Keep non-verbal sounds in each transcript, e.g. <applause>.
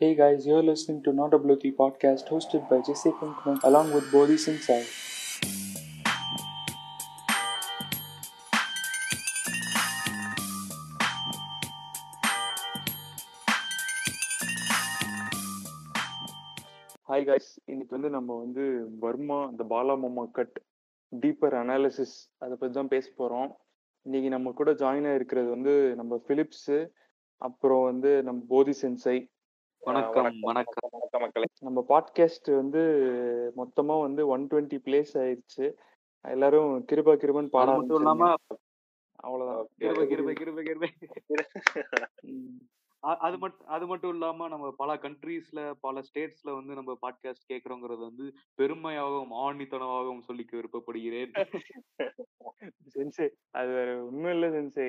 Hey guys, you're listening to Not a Blothy podcast hosted by Jesse Pinkman along with Bodhi Singh Sai. Hi guys இன்னைக்கு வந்து நம்ம வந்து வர்மா இந்த பாலா மாமா cut deeper analysis அதை பற்றி தான் பேச போகிறோம் இன்னைக்கு நம்ம கூட ஜாயின் ஆகிருக்கிறது வந்து நம்ம ஃபிலிப்ஸு அப்புறம் வந்து நம்ம போதி சென்சை வணக்கம் வணக்கம் வணக்கம். மக்களே. நம்ம பாட்காஸ்ட் வந்து மொத்தமா வந்து ஒன் டுவெண்ட்டி பிளேஸ் ஆயிடுச்சு எல்லாரும் கிருபா கிருபன் பாட மட்டும் இல்லாம அவ்வளவுதான். கிருபை கிருபை கிருபை கிருபை. அது மட்டும் அது மட்டும் இல்லாம நம்ம பல கண்ட்ரீஸ்ல பல ஸ்டேட்ஸ்ல வந்து நம்ம பாட்காஸ்ட் கேக்குறோங்கிறது வந்து பெருமையாகவும் ஆணித்தனமாகவும் சொல்லிக்க விருப்பப்படுகிறேன். <laughs> சென்சே அது வேற உண்மை இல்ல சென்சே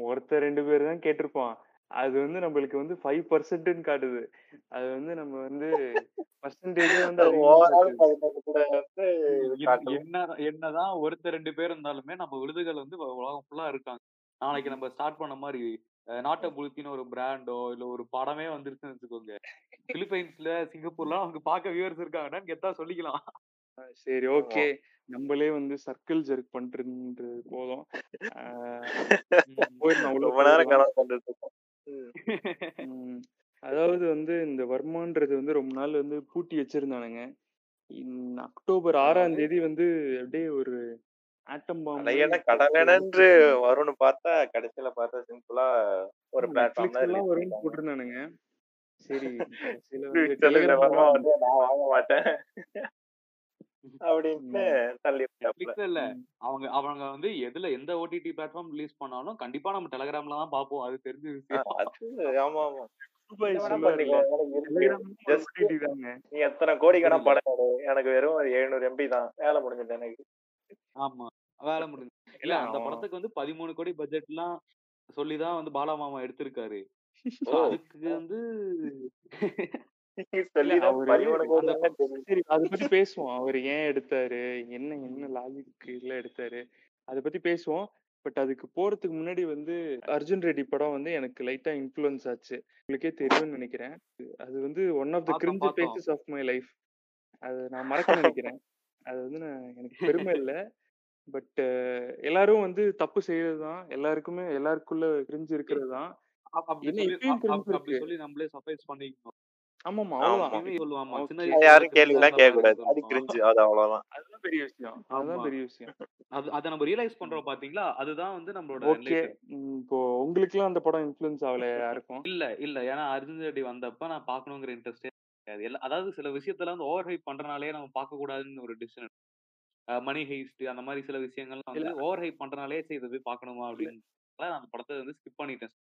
ஒருத்தர் ரெண்டு பேர் தான் கேட்டிருப்பான். அது வந்து நம்மளுக்கு வந்து ஃபைவ் பர்சன்ட்னு காட்டுது. அது வந்து நம்ம வந்து பர்சன்டேஜ் வந்து. என்ன என்னதான் ஒருத்தர் ரெண்டு பேர் இருந்தாலுமே நம்ம விருதுகள் வந்து உலகம் ஃபுல்லா இருக்காங்க. நாளைக்கு நம்ம ஸ்டார்ட் பண்ண மாதிரி நாட்டை புளுத்தின்னு ஒரு பிராண்டோ இல்ல ஒரு படமே வந்துருச்சுன்னு வச்சுக்கோங்க. பிலிப்பைன்ஸ்ல சிங்கப்பூர்லாம் அவங்க பார்க்க வியூவர்ஸ் இருக்காங்கன்னா கெத்தா சொல்லிக்கலாம். சரி ஓகே. நம்மளே வந்து சர்க்கிள் ஜெர்க் பண்றது போதும். ஆஹ் ம். அதாவது வந்து இந்த வர்மான்றது வந்து ரொம்ப நாள் வந்து பூட்டி வச்சிருந்தானுங்க. இன் அக்டோபர் ஆறாம் தேதி வந்து அப்படியே ஒரு ஆட்டம் அலையென கடலெனன்று வரும்னு பார்த்தா கடைசியில பார்த்தா சிம்பிளா ஒரு release வரும்னு பண்ணிட்டாங்க. போட்டிருந்தானுங்க. சரி கடைசியில வந்து நான் வாங்க மாட்டேன். அப்படின்ட்டு தள்ளி இல்ல. அவங்க அவங்க வந்து எதுல எந்த ஓடிடி பிளாட்ஃபார்ம் ரிலீஸ் பண்ணாலும் கண்டிப்பா நம்ம டெலகிராம்ல தான் பாப்போம் அது தெரிஞ்ச ஆமா ஆமா நீ எத்தனை கோடி கணக்கு. படம் எனக்கு வெறும் எழுநூறு எம்பி தான். வேலை முடிஞ்சது எனக்கு. ஆமா. வேலை முடிஞ்சு இல்ல அந்த படத்துக்கு வந்து பதிமூணு கோடி பட்ஜெட்லாம் சொல்லிதான் வந்து பாலா மாமா எடுத்திருக்காரு. அதுக்கு வந்து <laughs> அதை பத்தி <laughs> பேசுவோம். அவர் ஏன் எடுத்தாரு? என்ன என்ன லாஜிக்ல எடுத்தாரு? அதை பத்தி பேசுவோம். பட் அதுக்கு போறதுக்கு முன்னாடி வந்து அர்ஜுன் ரெட்டி படம் வந்து எனக்கு லைட்டா இன்ஃப்ளூயன்ஸ் ஆச்சு. உங்களுக்கே தெரியும்னு நினைக்கிறேன். அது வந்து one of the cringe. Phases of my life அது நான் <laughs> மறக்க நினைக்கிறேன். அது வந்து நான் எனக்கு பெருமை இல்ல. பட் எல்லாரும் வந்து தப்பு செய்யறது தான் எல்லாருக்குமே எல்லாருக்குள்ள கிரிஞ்சு இருக்கிறது தான் சொல்லி நம்மளே சர்ப்ரைஸ் பண்ணிக்கணும். ஆமாமா ஆமா. அவ்வளவுதான் சொல்லுவாமா யாரும் cringe கேள்வி எல்லாம் ஆ கேட்க கூடாது இருந்தா அது சொல்லுவான். கிரிஞ்சு அது அவ்வளவுதான். அதுதான் பெரிய விஷயம். அதுதான் ஆமா. பெரிய விஷயம். அது அதை நம்ம ரியலைஸ் பண்றோம் பாத்தீங்களா? அதுதான் வந்து நம்மளோட ஓகே. இப்போ உங்களுக்குலாம் அந்த படம் இன்ஃப்ளூயன்ஸ் ஆகல யாருக்கும்? இல்ல இல்ல. ஏன்னா அர்ஜுன் ரெட்டி வந்தப்ப நான் பாக்கணுங்கிற இன்ட்ரெஸ்டே கிடையாது. எல்லா அதாவது சில விஷயத்துல வந்து ஓவர் ஹைப் பண்றனாலே நம்ம பார்க்க கூடாதுன்னு ஒரு டிசிஷன் மணி ஹெய்ஸ்ட் அந்த மாதிரி சில விஷயங்கள்லாம் வந்து ஓவர் ஹைப் பண்றனாலே சரி இதை போய் பார்க்கணுமா அப்படின்னு நான் அந்த படத்தை வந்து ஸ்கிப் பண்ணிட்டேன்.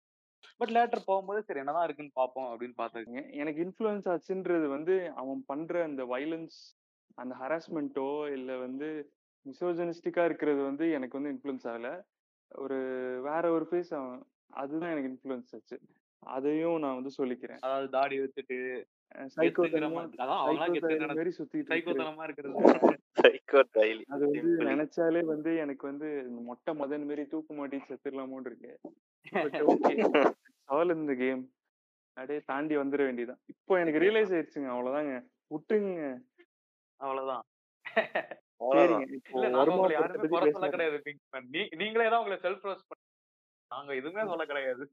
பட் லேட்டர் போகும்போது சரி என்னதான் இருக்குன்னு பார்ப்போம் அப்படின்னு எ- எனக்கு இன்ஃப்ளூயன்ஸ் ஆச்சுன்றது வந்து அவன் பண்ற அந்த வைலன்ஸ் அந்த ஹராஸ்மெண்ட்டோ இல்ல வந்து மிசோஜனிஸ்டிக்கா இருக்கிறது வந்து எனக்கு வந்து இன்ஃப்ளூயன்ஸ் ஆகல. ஒரு வேற ஒரு ஃபேஸ் அவன் அதுதான் எனக்கு இன்ஃப்ளூயன்ஸ் ஆச்சு. அதையும் நான் வந்து சொல்லிக்கிறேன். அதாவது தாடி வச்சுட்டு சைக்கோ கெத்துங்கிற மாதிரி அதான் அவங்களாம் கெத்து மாதிரி சுத்திட்டு இருக்கிறது. சைக்கோத்தனமா இருக்கிறது சைக்கோ டைலி அது வந்து நினைச்சாலே வந்து எனக்கு வந்து இந்த மொட்டை மதன் மாரி தூக்கு மாட்டி செத்துடலாமோன்னு இருக்கு. ஓகே. ஆல் இந்த கேம். அப்படியே தாண்டி வந்துட வேண்டியதான் இப்போ எனக்கு ரியலைஸ் ஆயிடுச்சுங்க அவ்வளவுதாங்க விட்டுங்க அவ்வளவுதான் நீங்களே தான் உங்களை செல்ஃப் ரோஸ் பண்ணி நாங்க எதுவுமே சொல்ல கிடையாது.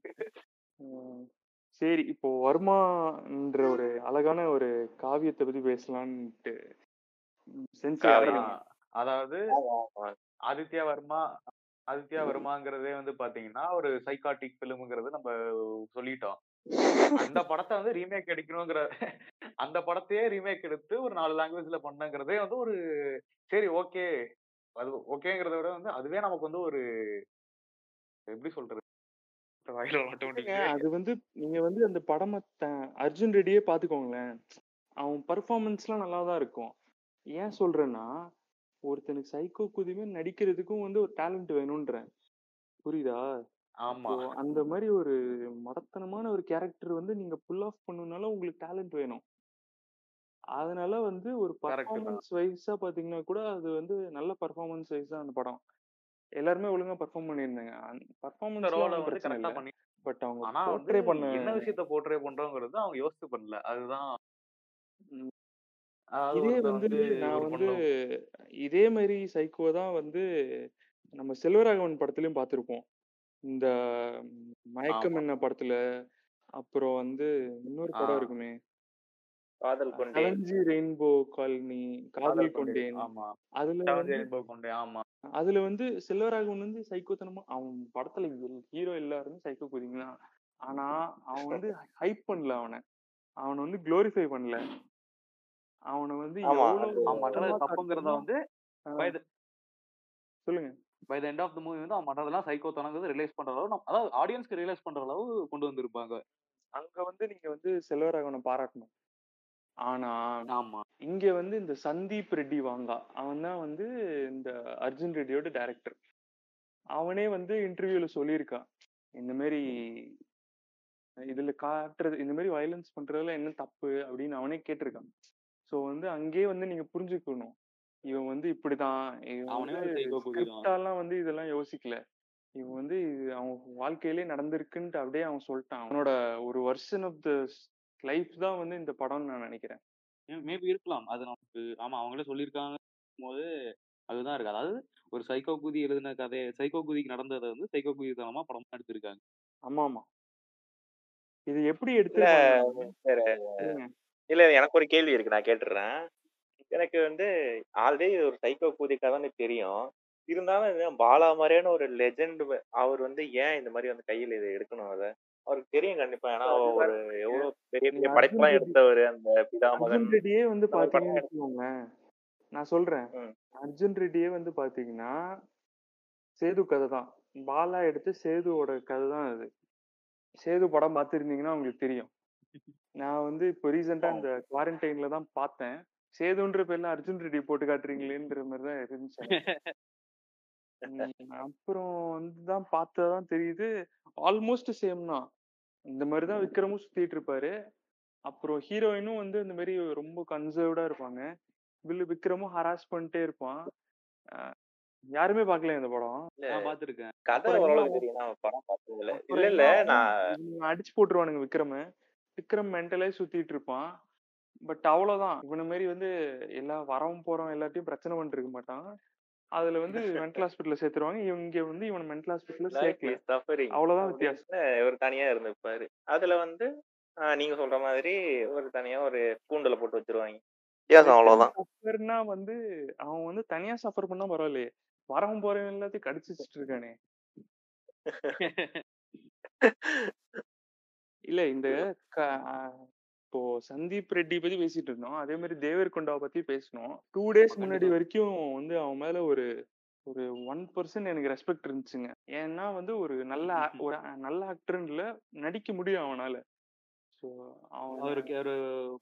உம் சரி இப்போ வர்மான்ற ஒரு அழகான ஒரு காவியத்தை பத்தி பேசலான்ட்டு. அதாவது ஆதித்யா வர்மா ஆதித்யா வர்மாங்கிறதே வந்து பாத்தீங்கன்னா ஒரு சைக்காட்டிக் பிலிம்ங்கிறது நம்ம சொல்லிட்டோம். அந்த <laughs> படத்தை வந்து ரீமேக் எடுக்கணுங்கிற அந்த படத்தையே ரீமேக் எடுத்து ஒரு நாலு லாங்குவேஜ்ல பண்ணங்கிறதே வந்து ஒரு சரி ஓகே அது ஓகேங்கிறத விட வந்து அதுவே நமக்கு வந்து ஒரு எப்படி சொல்றது. அது வந்து நீங்க வந்து அந்த படம த- அர்ஜுன் ரெட்டியே பாத்துக்கோங்களேன். அவன் பர்ஃபார்மன்ஸ்லாம் நல்லா தான் இருக்கும். ஏன் சொல்றேன்னா ஒருத்தனுக்கு சைக்கோ குதிமே நடிக்கிறதுக்கும் வந்து ஒரு டேலண்ட் வேணும்ன்றேன். புரியுதா? ஆமா. அந்த மாதிரி ஒரு மடத்தனமான ஒரு கேரக்டர் வந்து நீங்க புல் ஆஃப் பண்ணணும்னால உங்களுக்கு டேலண்ட் வேணும். அதனால வந்து ஒரு. பர்ஃபார்மன்ஸ் வைஸா பாத்தீங்கன்னா கூட அது வந்து நல்ல பர்ஃபார்மன்ஸ் வைஸா அந்த படம். எல்லாருமே ஒழுங்கா பர்ஃபார்ம் பண்ணியிருந்தாங்க. பர்ஃபார்மன்ஸ் ரோலை ஒன்றும் வந்து பிரச்சனை கரெக்டா இல்லை. பட் அவங்க போர்ட்ரே பண்ண என்ன விஷயத்த போர்ட்ரே பண்றோங்கிறது அவங்க யோசிச்சு பண்ணல. அதுதான் இதே வந்து நான் வந்து இதே மாதிரி சைக்கோ தான் வந்து நம்ம செல்வராகவன் படத்துலயும் பார்த்திருப்போம். இந்த மயக்கம். என்ன படத்துல, அப்புறம் வந்து இன்னொரு. படம் இருக்குமே. காதல் கொண்டேன். 7ஜி ரெயின்போ காலனி, காதல் கொண்டேன். அதுல 7 வந்து ரெயின்போ கொண்டேன். ஆமா. அதுல வந்து செல்வராகவன் வந்து சைக்கோத்தனமா அவன் படத்துல ஹீரோ எல்லாருமே சைக்கோ குதிங்க தான். ஆனா அவன் வந்து <laughs> ஹைப் பண்ணல அவன. அவன வந்து குளோரிஃபை பண்ணல. அவன வந்து ஆமா. எவ்வளோ அது அவன் பண்றது மோசமா தப்புங்கிறத வந்து ஆ. பை த சொல்லுங்க. By the end of the movie வந்து அவன் பண்றதெல்லாம் சைக்கோத்தனங்கிறது ரியலைஸ் பண்ற அளவு அதாவது ஆடியன்ஸ்க்கு ரியலைஸ் பண்ற அளவு கொண்டு வந்திருப்பாங்க. அங்க வந்து நீங்க வந்து செல்வராகவன பாராட்டணும். ஆனா, ஆமா. இங்க வந்து இந்த சந்தீப் ரெட்டி வாங்கா. அவன் தான் வந்து இந்த அர்ஜுன் ரெட்டியோட டைரக்டர். அவனே வந்து இன்டர்வியூல சொல்லியிருக்கான். இந்த மாரி இதுல காட்டுறது இந்த மாரி வயலன்ஸ் பண்றதுல என்ன தப்பு அப்படின்னு அவனே கேட்டிருக்கான். சோ வந்து அங்கேயே வந்து நீங்க புரிஞ்சுக்கணும். இவன் வந்து இப்படிதான். குதி. ஸ்கிரிப்டாலாம் வந்து இதெல்லாம் யோசிக்கல. இவன் வந்து இது அவன் வாழ்க்கையிலே நடந்திருக்குன்ட்டு அப்படியே அவன் சொல்ட்டான். அவனோட ஒரு வெர்ஷன் ஆஃப் த லைஃப் தான் வந்து இந்த படம்னு நான் நினைக்கிறேன். மேபி இருக்கலாம். அது நமக்கு ஆமா அவங்களே சொல்லியிருக்காங்கங்கும்போது அதுதான் இருக்கு. அதாவது ஒரு சைக்கோ குதி எழுதின கதைய சைக்கோ குதிக்கு நடந்தத வந்து சைக்கோ குதித்தனமா படமா எடுத்திருக்காங்க. ஆமாமா. இது எப்படி சொல்லுங்க. இல்ல எனக்கு ஒரு கேள்வி இருக்கு. நான் கேட்டுர்றேன். எனக்கு வந்து ஆல்ரெடி ஒரு சைக்கோ கூதி கதைன்னு தெரியும். இருந்தாலும் இது பாலா மாரியான ஒரு லெஜெண்ட் அவர் வந்து ஏன் இந்த மாரி வந்து கையில இத எடுக்கணும் அத? அவருக்கு தெரியும் கண்டிப்பா. ஏன்னா ஒரு எவ்வளோ பெரிய நீங்க பெரிய அர்ஜுன் படைப்பெல்லாம் ரெட்டி எடுத்தவரு. அந்த பிதாமகன் அர்ஜுன் ரெட்டியே வந்து இந்த மாரி பாத்தீங்கன்னு வச்சுக்கோங்களேன். நான் சொல்றேன். ம். அர்ஜுன் ரெட்டியே வந்து பாத்தீங்கன்னா, சேது கதை தான். பாலா எடுத்து சேதுவோட கதை தான் அது. சேது படம் பார்த்திருந்தீங்கன்னா உங்களுக்கு தெரியும். நான் வந்து இப்போ ரீசென்ட்டா இந்த குவாரண்டைன்ல தான் பார்த்தேன். சேதுன்ற பேர்ல அர்ஜுன் ரெட்டி போட்டு காட்டுறீங்களேன்ற மாரி தான் இருந்துச்சு. <laughs> அப்புறம் வந்து தான் பார்த்தா தான் தெரியுது. ஆல்மோஸ்ட் சேம் தான். இந்த மாரி தான் விக்ரமும் சுத்திட்டு இருப்பாரு. அப்புறம் ஹீரோயினும் வந்து இந்த மாரி ரொம்ப கன்சர்வ்டா இருப்பாங்க. வில்லு விக்ரமும் ஹராஸ் பண்ணிட்டே இருப்பான். யாருமே பார்க்கலையா இந்த படம்? இல்ல நான் பார்த்திருக்கேன். கதை ஆகும்? தெரியும். நான் படம் பார்த்தது இல்ல. இல்ல? நான் அடிச்சு போட்டுருவானுங்க விக்ரம. விக்ரம் மென்டலாயி சுத்திட்டு இருப்பான். பட் அவ்வளோதான். இவன மாரி வந்து எல்லா வரவும் போறவன் எல்லாத்தையும் பிரச்சனை பண்ணிட்டு இருக்க மாட்டான். அதுல வந்து மென்டல் ஹாஸ்பிட்டல்ல சேர்த்துருவாங்க. இங்க வந்து இவன மென்டல் ஹாஸ்பிட்டல்ல சேர்க்கல. சஃபரிங் அவ்வளோதான் வித்தியாசம். இவரு தனியா இருந்திருப்பாரு. அதுல வந்து நீங்க சொல்ற மாதிரி ஒரு தனியா ஒரு கூண்டுல போட்டு வச்சுருவாங்க. சஃபர்னா வந்து அவன் வந்து தனியா சஃபர் பண்ணா பரவாயில்லையே. வரவன் போறவன் எல்லாத்தையும் கடிச்சு வச்சுட்டு இருக்கானே. <laughs> இல்ல இந்த க இப்போ சந்தீப் ரெட்டி பத்தி பேசிட்டு இருந்தோம். அதே மாரி தேவர்கொண்டாவ பத்தி பேசினோம். 2 டேஸ் முன்னாடி கண்டிப்பா. வரைக்கும் வந்து அவன் மேல ஒரு ஒரு 1% எனக்கு ரெஸ்பெக்ட் இருந்துச்சுங்க. ஏன்னா வந்து ஒரு நல்ல ஆ <laughs> ஒரு நல்ல ஆக்டர்ன்ல நடிக்க முடியும் அவனால. ஸோ அவன் அவருக்கு ஒரு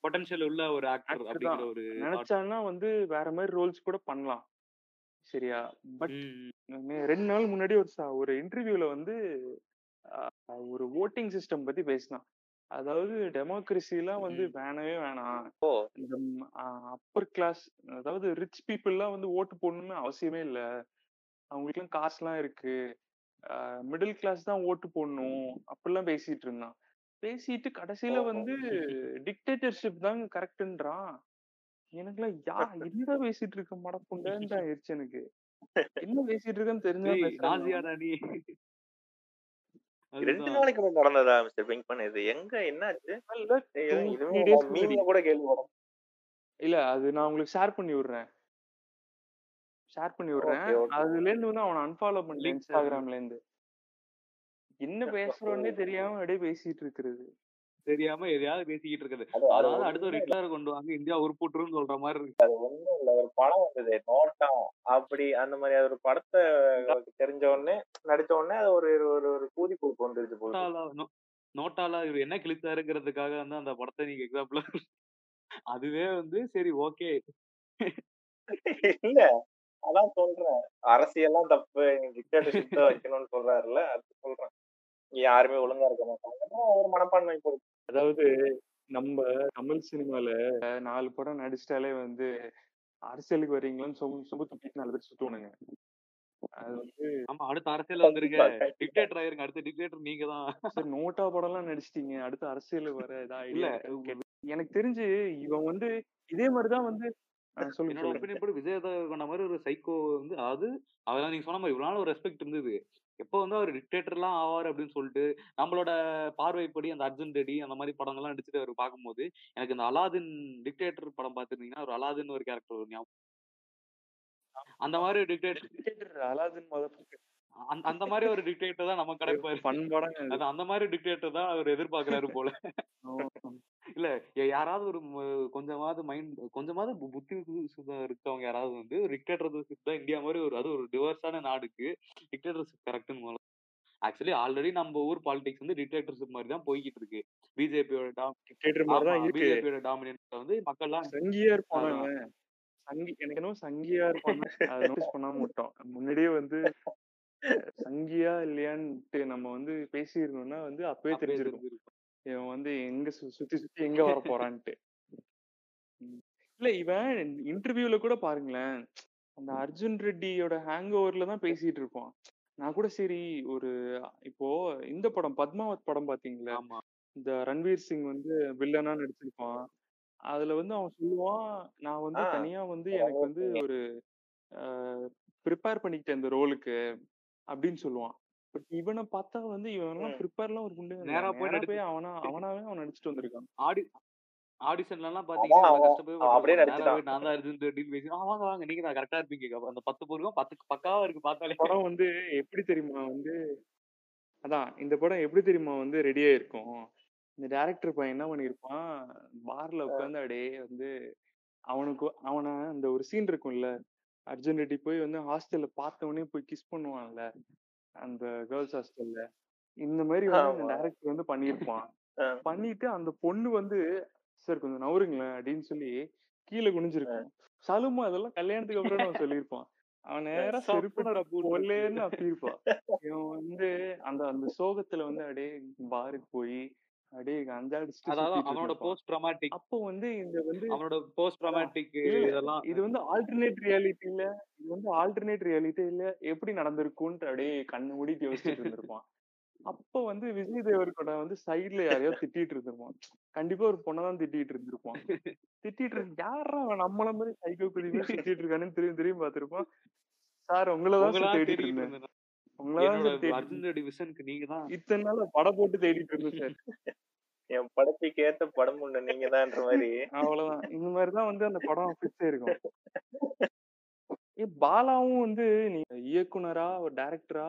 பொட்டன்ஷியல் உள்ள ஒரு ஆக்டர் ஆக்டர் அப்படிங்கிற. ஒரு தாட். நெனச்சான்னா வந்து வேற மாரி ரோல்ஸ் கூட பண்ணலாம். சரியா? பட் ம். 2 நாள் முன்னாடி ஒரு ச ஒரு இன்டர்வியூல வந்து ஒரு வோட்டிங் சிஸ்டம் பத்தி பேசினான். அதாவது டெமோக்ரஸிலாம் வந்து. வேணவே வேணாம். இந்த அப்பர் கிளாஸ் அதாவது ரிச் பீப்பிள்லாம் வந்து ஓட்டு போடணும்னு அவசியமே இல்ல. அவங்களுக்கெல்லாம் காசுலாம் இருக்கு. மிடில் கிளாஸ் தான் ஓட்டு போடணும். அப்படிலாம் பேசிட்டு இருந்தான். பேசிட்டு கடைசியில! வந்து டிக்டேட்டர்ஷிப் தாங்க கரெக்ட்ன்றான். எனக்கெல்லாம் யா என்னடா பேசிட்டு இருக்க மடப்புண்டன்ட்டு ஆயிருச்சு <laughs> எனக்கு. என்ன பேசிட்டு இருக்கன்னு தெரிஞ்சா டேய் பேசுறேன்னா? நாசியாடா நீ? 2 அதுதான். நாளைக்கு நடந்ததா மிஸ்டர் பிங்க்மன் இது? எங்க என்னாச்சு? இல்ல ஐயோ! 2, இதுவும் 3 டேஸ் நான் முன்னாடி. மீம்ல கூட கேள்விப்படேன். இல்ல அது நான் உங்களுக்கு ஷேர் பண்ணி விடுறேன். ஷேர் பண்ணி விடுறேன். ஓகே. அதுலேருந்து வந்து அவன அன்ஃபாலோ பண்ணு. இன்ஸ்டாகிராம்லேருந்து. என்ன <laughs> பேசுறோன்னே தெரியாம அப்படியே பேசிட்டு இருக்கிறது. தெரியாம எதையாவது பேசிக்கிட்டு இருக்குது. அது அது அதாவது அடுத்து ஒரு. ஹிட்லர கொண்டு வாங்க இந்தியா உருப்புட்டுரும்னு சொல்ற மாரி இருக்கு. அது ஒண்ணும் இல்ல. ஒரு படம் வந்தது. நோட்டா அப்படி அந்த மாரி ஒரு படத்த தெரிஞ்ச உடனே நடிச்ச உடனே அது ஒரு ஒரு ஒரு கூதி குழுக்கு வந்துருச்சு. நோட்டால இவரு என்ன கிழிச்சாருங்கிறதுக்காக வந்து அந்த படத்த நீங்க எக்ஸாம்பிளா அதுவே வந்து சரி ஓகே. இல்ல. அதான் சொல்றேன். அரசியல்லாம் தப்பு. டிக்டேட்டர்ஷிப் வைக்கணும்னு சொல்றாருல்ல. அது சொல்றேன். யாருமே ஒழுங்கா இருக்க மாட்டாங்கன்னா ஒரு மனப்பான்மை பொறுத்து. அதாவது நம்ப தமிழ் சினிமால 4 படம் நடிச்சிட்டாலே வந்து அரசியலுக்கு வரீங்களான்னு சொம்பு சொம்பு தூக்கிட்டு 4 பேர் சுத்துவானுங்க. அது வந்து ஆமா அடுத்த அரசியல் கண்டிப்பா. டிக்டேட்டர் ஆயிருங்க. அடுத்த டிக்டேட்டர் நீங்க தான். நோட்டா படம்லாம் நடிச்சிட்டீங்க. அடுத்து அரசியல் வர ஏதா இல்ல எனக்கு தெரிஞ்சு இவன் வந்து இதே மாதிரிதான் வந்து என்னோட ஒப்பீனியன் படி விஜய் கொண்ட மாதிரி ஒரு சைக்கோ வந்து அதாவது அதெல்லாம் நீங்க சொன்ன மாதிரி இவ்வளவு நாள் ஒரு ரெஸ்பெக்ட் இருந்தது. எப்போ வந்து அவர் டிக்டேட்டர்லாம் ஆவார் அப்படின்னு சொல்லிட்டு நம்மளோட பார்வைப்படி அந்த அர்ஜுன் ரெட்டி அந்த மாதிரி படங்கள்லாம் நடிச்சுட்டு அவர் பார்க்கும்போது எனக்கு இந்த அலாதின் டிக்டேட்டர் படம் பார்த்துருந்தீங்கன்னா ஒரு அலாதின் ஒரு கேரக்டர் ஞாபகம். அந்த மாதிரி டிக்டேட்டர் மொதல் அந்த மாதிரி ஒரு டிக்டேட்டர் தான் நம்ம கிடைப்பாரு. அந்த மாதிரி டிக்டேட்டர் தான் அவர் எதிர்பார்க்கறாரு போல. இல்ல யாராவது ஒரு கொஞ்சமாவது மைண்ட் கொஞ்சமாவது புத்தி இருக்கவங்க யாராவது வந்து டிக்டேட்டர்ஷிப் தான் இந்தியா மாதிரி ஒரு அது ஒரு டிவர்ஸான நாடுக்கு டிக்டேட்டர்ஷிப் கரெக்ட்னு முதல்ல ஆக்சுவலி ஆல்ரெடி நம்ம ஊர் பாலிடிக்ஸ் வந்து டிக்டேட்டர்ஷிப் மாதிரி தான் போய்கிட்டு இருக்கு. பிஜேபியோட பிஜேபியோட டாமினன்ஸ் வந்து மக்கள்லாம் சங்கியா இருப்பானு சங்கி எனக்கு என்னவோ சங்கியா இருப்பானு அதை நோட்டீஸ் பண்ணாம விட்டோம். முன்னாடியே வந்து சங்கியா இல்லையான்ட்டு நம்ம வந்து பேசியிருந்தோம்னா வந்து அப்பவே தெரிஞ்சிருக்கும். இவன் வந்து எங்க சுத்தி சுத்தி எங்க வர போறான்ட்டு. இல்ல இவன் இன்டர்வியூல கூட பாருங்களேன் அந்த அர்ஜுன் ரெட்டியோட ஹேங் ஓவர்ல தான் பேசிட்டு இருப்பான். நான் கூட சரி ஒரு இப்போ இந்த படம் பத்மாவத் படம் பாத்தீங்களா? இந்த ரன்வீர் சிங் வந்து வில்லனா நடிச்சிருப்பான். அதுல வந்து அவன் சொல்லுவான் நான் வந்து. தனியா வந்து எனக்கு வந்து ஒரு ப்ரிப்பேர் பண்ணிக்கிட்டேன் இந்த ரோலுக்கு அப்படின்னு சொல்லுவான். பட் இவனை பார்த்தா வந்து இவனெல்லாம் ம். ப்ரிப்பேர்லாம் ஒரு குண்டு நேரா போய் அவனா அவனாவே அவன் நடிச்சிட்டு வந்திருக்கான். ஆடி ஆடிஷன்ல எல்லாம் பாத்தீங்கன்னா அப்படியே நடிச்சுட்டான். நான் தான் அர்ஜுன் ரெட்டின்னு பேசி "ஆ, வாங்க வாங்க. நீங்க தான் கரெக்டா இருப்பீங்க. அந்த பத்து பொருளும் பத்து பக்காவா இருக்கு பார்த்தாலே. படம் வந்து எப்படி தெரியுமா வந்து அதான் இந்த படம் எப்படி தெரியுமா வந்து ரெடியா இருக்கும் இந்த டைரக்டர் பையன் என்ன பண்ணிருப்பான் பார்ல உட்காந்து அப்படியே வந்து அவனுக்கு அவனை அந்த ஒரு சீன் இருக்கும்ல. அர்ஜுன் ரெட்டி போய் வந்து ஹாஸ்டல்ல பார்த்த உடனே போய் கிஸ் பண்ணுவான்ல. அந்த கேர்ள்ஸ் ஹாஸ்டல்ல இந்த மாதிரி வந்து. டைரக்டர் வந்து பண்ணியிருப்பான். பண்ணிட்டு அந்த பொண்ணு வந்து சார் கொஞ்சம் நவருங்களேன் அப்படின்னு சொல்லி கீழே குனிஞ்சிருக்கும். சலுமா அதெல்லாம் கல்யாணத்துக்கு அப்புறம் அவன் சொல்லியிருப்பான். அவன் நேரா செருப்பு கொல்லேன்னு அப்பிருப்பான் இவன் வந்து அந்த அந்த சோகத்துல வந்து அப்படியே பாருக்கு போய் அப்படியே அந்த அடிச்சுட்டு அதாவது சுத்திட்டு அவனோட இருப்பான். போஸ்ட் ட்ராமாட்டிக் அப்போ வந்து இந்த வந்து அவனோட போஸ்ட் ட்ராமாட்டிக் இல்ல, இதெல்லாம் இது வந்து ஆல்டர்னேட் ரியாலிட்டில இது வந்து ஆல்டர்னேட் ரியாலிட்டில எப்படி நடந்திருக்கும்னு அப்படியே கண்ணு மூடிட்டு யோசிச்சுட்டு இருந்திருப்பான். அப்போ வந்து விஜய் தேவர்கொட வந்து சைடுல யாரையோ திட்டிட்டு இருந்திருப்பான். கண்டிப்பா ஒரு பொண்ணை தான் திட்டிட்டு இருந்திருப்பான். திட்டிட்டு இருந்து யாரா அவன்? நம்மள மாதிரி சைக்கோ குதிமே சுத்திட்டு இருக்கானு திரும்பி திரும்பி பார்த்திருப்பான். சார் உங்களதான் நீங்க இத்தனை நாள் படம் போட்டு தேடிட்டு இருந்தேன் சார். என் படத்துக்கு ஏத்த படம் ஒண்ணு நீங்க மாதிரி. அவ்வளவுதான். இந்த மாதிரிதான் வந்து அந்த படம் ஃபிக்ஸ் ஆயிருக்கும். ஏ பாலாவும் வந்து நீ இயக்குனரா ஒரு டைரக்டரா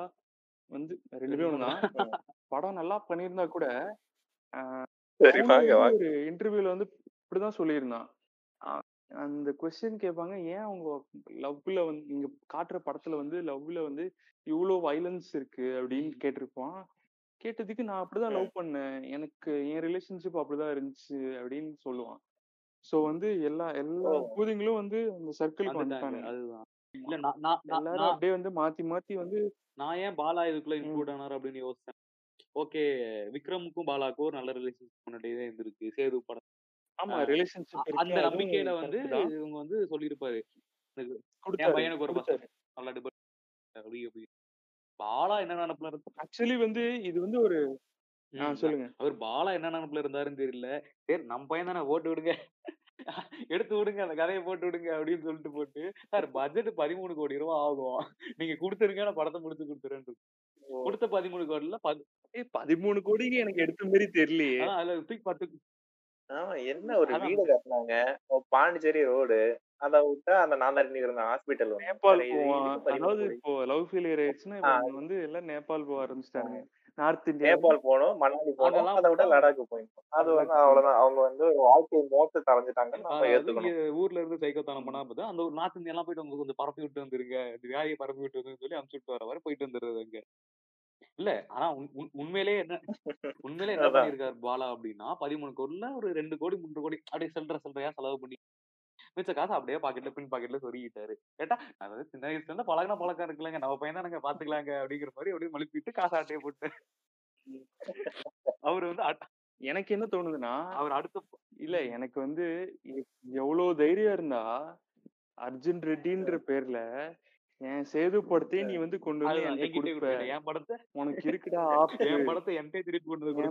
வந்து ரெண்டு பேரும் ஒண்ணுதான் படம் நல்லா பண்ணியிருந்தா கூட ஒரு இன்டர்வியூல வந்து இப்படிதான் சொல்லியிருந்தான். அந்த கொஸ்டின் கேட்பாங்க ஏன் அவங்க லவ்ல வந்து இங்க காட்டுற படத்துல வந்து லவ்ல வந்து இவ்வளோ வைலன்ஸ் இருக்கு? அப்படின்னு கேட்டிருப்பான். கேட்டதுக்கு நான் அப்படிதான் லவ் பண்ணேன். எனக்கு என் ரிலேஷன்ஷிப் அப்படிதான் இருந்துச்சு அப்படின்னு சொல்லுவான். சோ வந்து எல்லா எல்லா. பூதிங்களும் வந்து அந்த சர்க்கிளுக்கு வந்துட்டாங்க அதுதான் இல்ல எல்லாரும் அப்படியே வந்து மாத்தி மாத்தி வந்து நான் ஏன் பாலா இதுக்குள்ள. இன்க்ளூட் ஆனார் அப்படின்னு யோசிச்சேன். ஓகே விக்ரமுக்கும் பாலாக்கும் ஒரு நல்ல ரிலேஷன்ஷிப் முன்னாடியே இருந்திருக்கு. சேது படம் ஆமா ரிலேஷன்ஷிப் அந்த நம்பிக்கையில வந்து இவங்க வந்து சொல்லியிருப்பாரு. என் பையனுக்கு ஒரு பசங்க நல்லா அப்படி பாலா என்ன நினப்புல இருந்தா ஆக்சுவலி வந்து இது வந்து ஒரு சொல்லுங்க. அவர் பாலா என்ன நினப்புல இருந்தாருன்னு தெரியல. சரி நம்ம பையன் தானே ஓட்டு விடுங்க. எடுத்து விடுங்க அந்த கதையை போட்டு விடுங்க அப்படின்னு சொல்லிட்டு போட்டு சார் பட்ஜெட் பதிமூணு கோடி ரூபா ஆகும். நீங்க கொடுத்துருங்க நான் படத்தை முடிச்சு கொடுத்துறேன். கொடுத்த பதிமூணு கோடில பதிமூணு கோடிக்கு எனக்கு எடுத்த மாதிரி தெரியலையே. அதுல தூக்கி பத்து ஆமா என்ன ஒரு. வீடு கட்டினாங்க? பாண்டிச்சேரி ரோடு. அத விட்டா அந்த நாந்தாரி இருந்த ஹாஸ்பிட்டல் நேபாள் அதாவது இப்போ லவ் ஃபெயிலியர் ஆயிடுச்சுன்னா வந்து எல்லாம் நேபாள் போக ஆரம்பிச்சிட்டாங்க நார்த் இந்தியா நேபாள் போகணும் மணாலி அதெல்லாம் அதை விட போனா- லடாக் போயிடும் அது வந்து அவ்வளவுதான். அவங்க வந்து வாழ்க்கை மோசத்தை தரைஞ்சிட்டாங்கன்னு நம்ம ஏத்துக்கணும். ஊர்ல இருந்து சைக்கோத்தனம் பண்ணா பார்த்தா அந்த ஒரு நார்த் இந்தியா எல்லாம் போயிட்டு அவங்க கொஞ்சம் பரப்பி விட்டு வந்துருங்க இந்த வியாதியை பரப்பி விட்டு வந்து சொல்லி அனுப்பிச்சு விட்டு வர வரை போயிட்டு வந்துருது அங்க. இல்ல. ஆனா உண்- உண்- உண்மையிலேயே என்ன உண்மையிலே என்ன. பண்ணிருக்காரு பாலா அப்படின்னா பதிமூணு கோடில ஒரு ரெண்டு கோடி மூன்று கோடி அப்படியே சில்லற சில்லறையா செலவு பண்ணி மிச்ச காசு அப்படியே பாக்கெட்ல பின் பாக்கெட்ல சொருகிட்டாரு. கேட்டா அதாவது சின்ன வயசுல இருந்து பழகின பழக்கம் இருக்குல்லங்க. நம்ம பையன் தானங்க பாத்துக்கலாங்க அப்படிங்கிற மாதிரி அப்படியே மழுப்பிட்டு காசு ஆட்டையை போட்டு அவர் வந்து எனக்கு என்ன தோணுதுன்னா அவர் அடுத்த இல்ல எனக்கு வந்து எவ்வளவு தைரியம் இருந்தா அர்ஜுன் ரெட்டின்ற பேர்ல என் சேது படத்தையே நீ வந்து கொண்டு வந்து என்கிட்ட கொடுப்ப. என் படத்தை உனக்கு இருக்குடா <laughs> என் படத்தை என்கிட்ட திருப்பி கொண்டு வந்து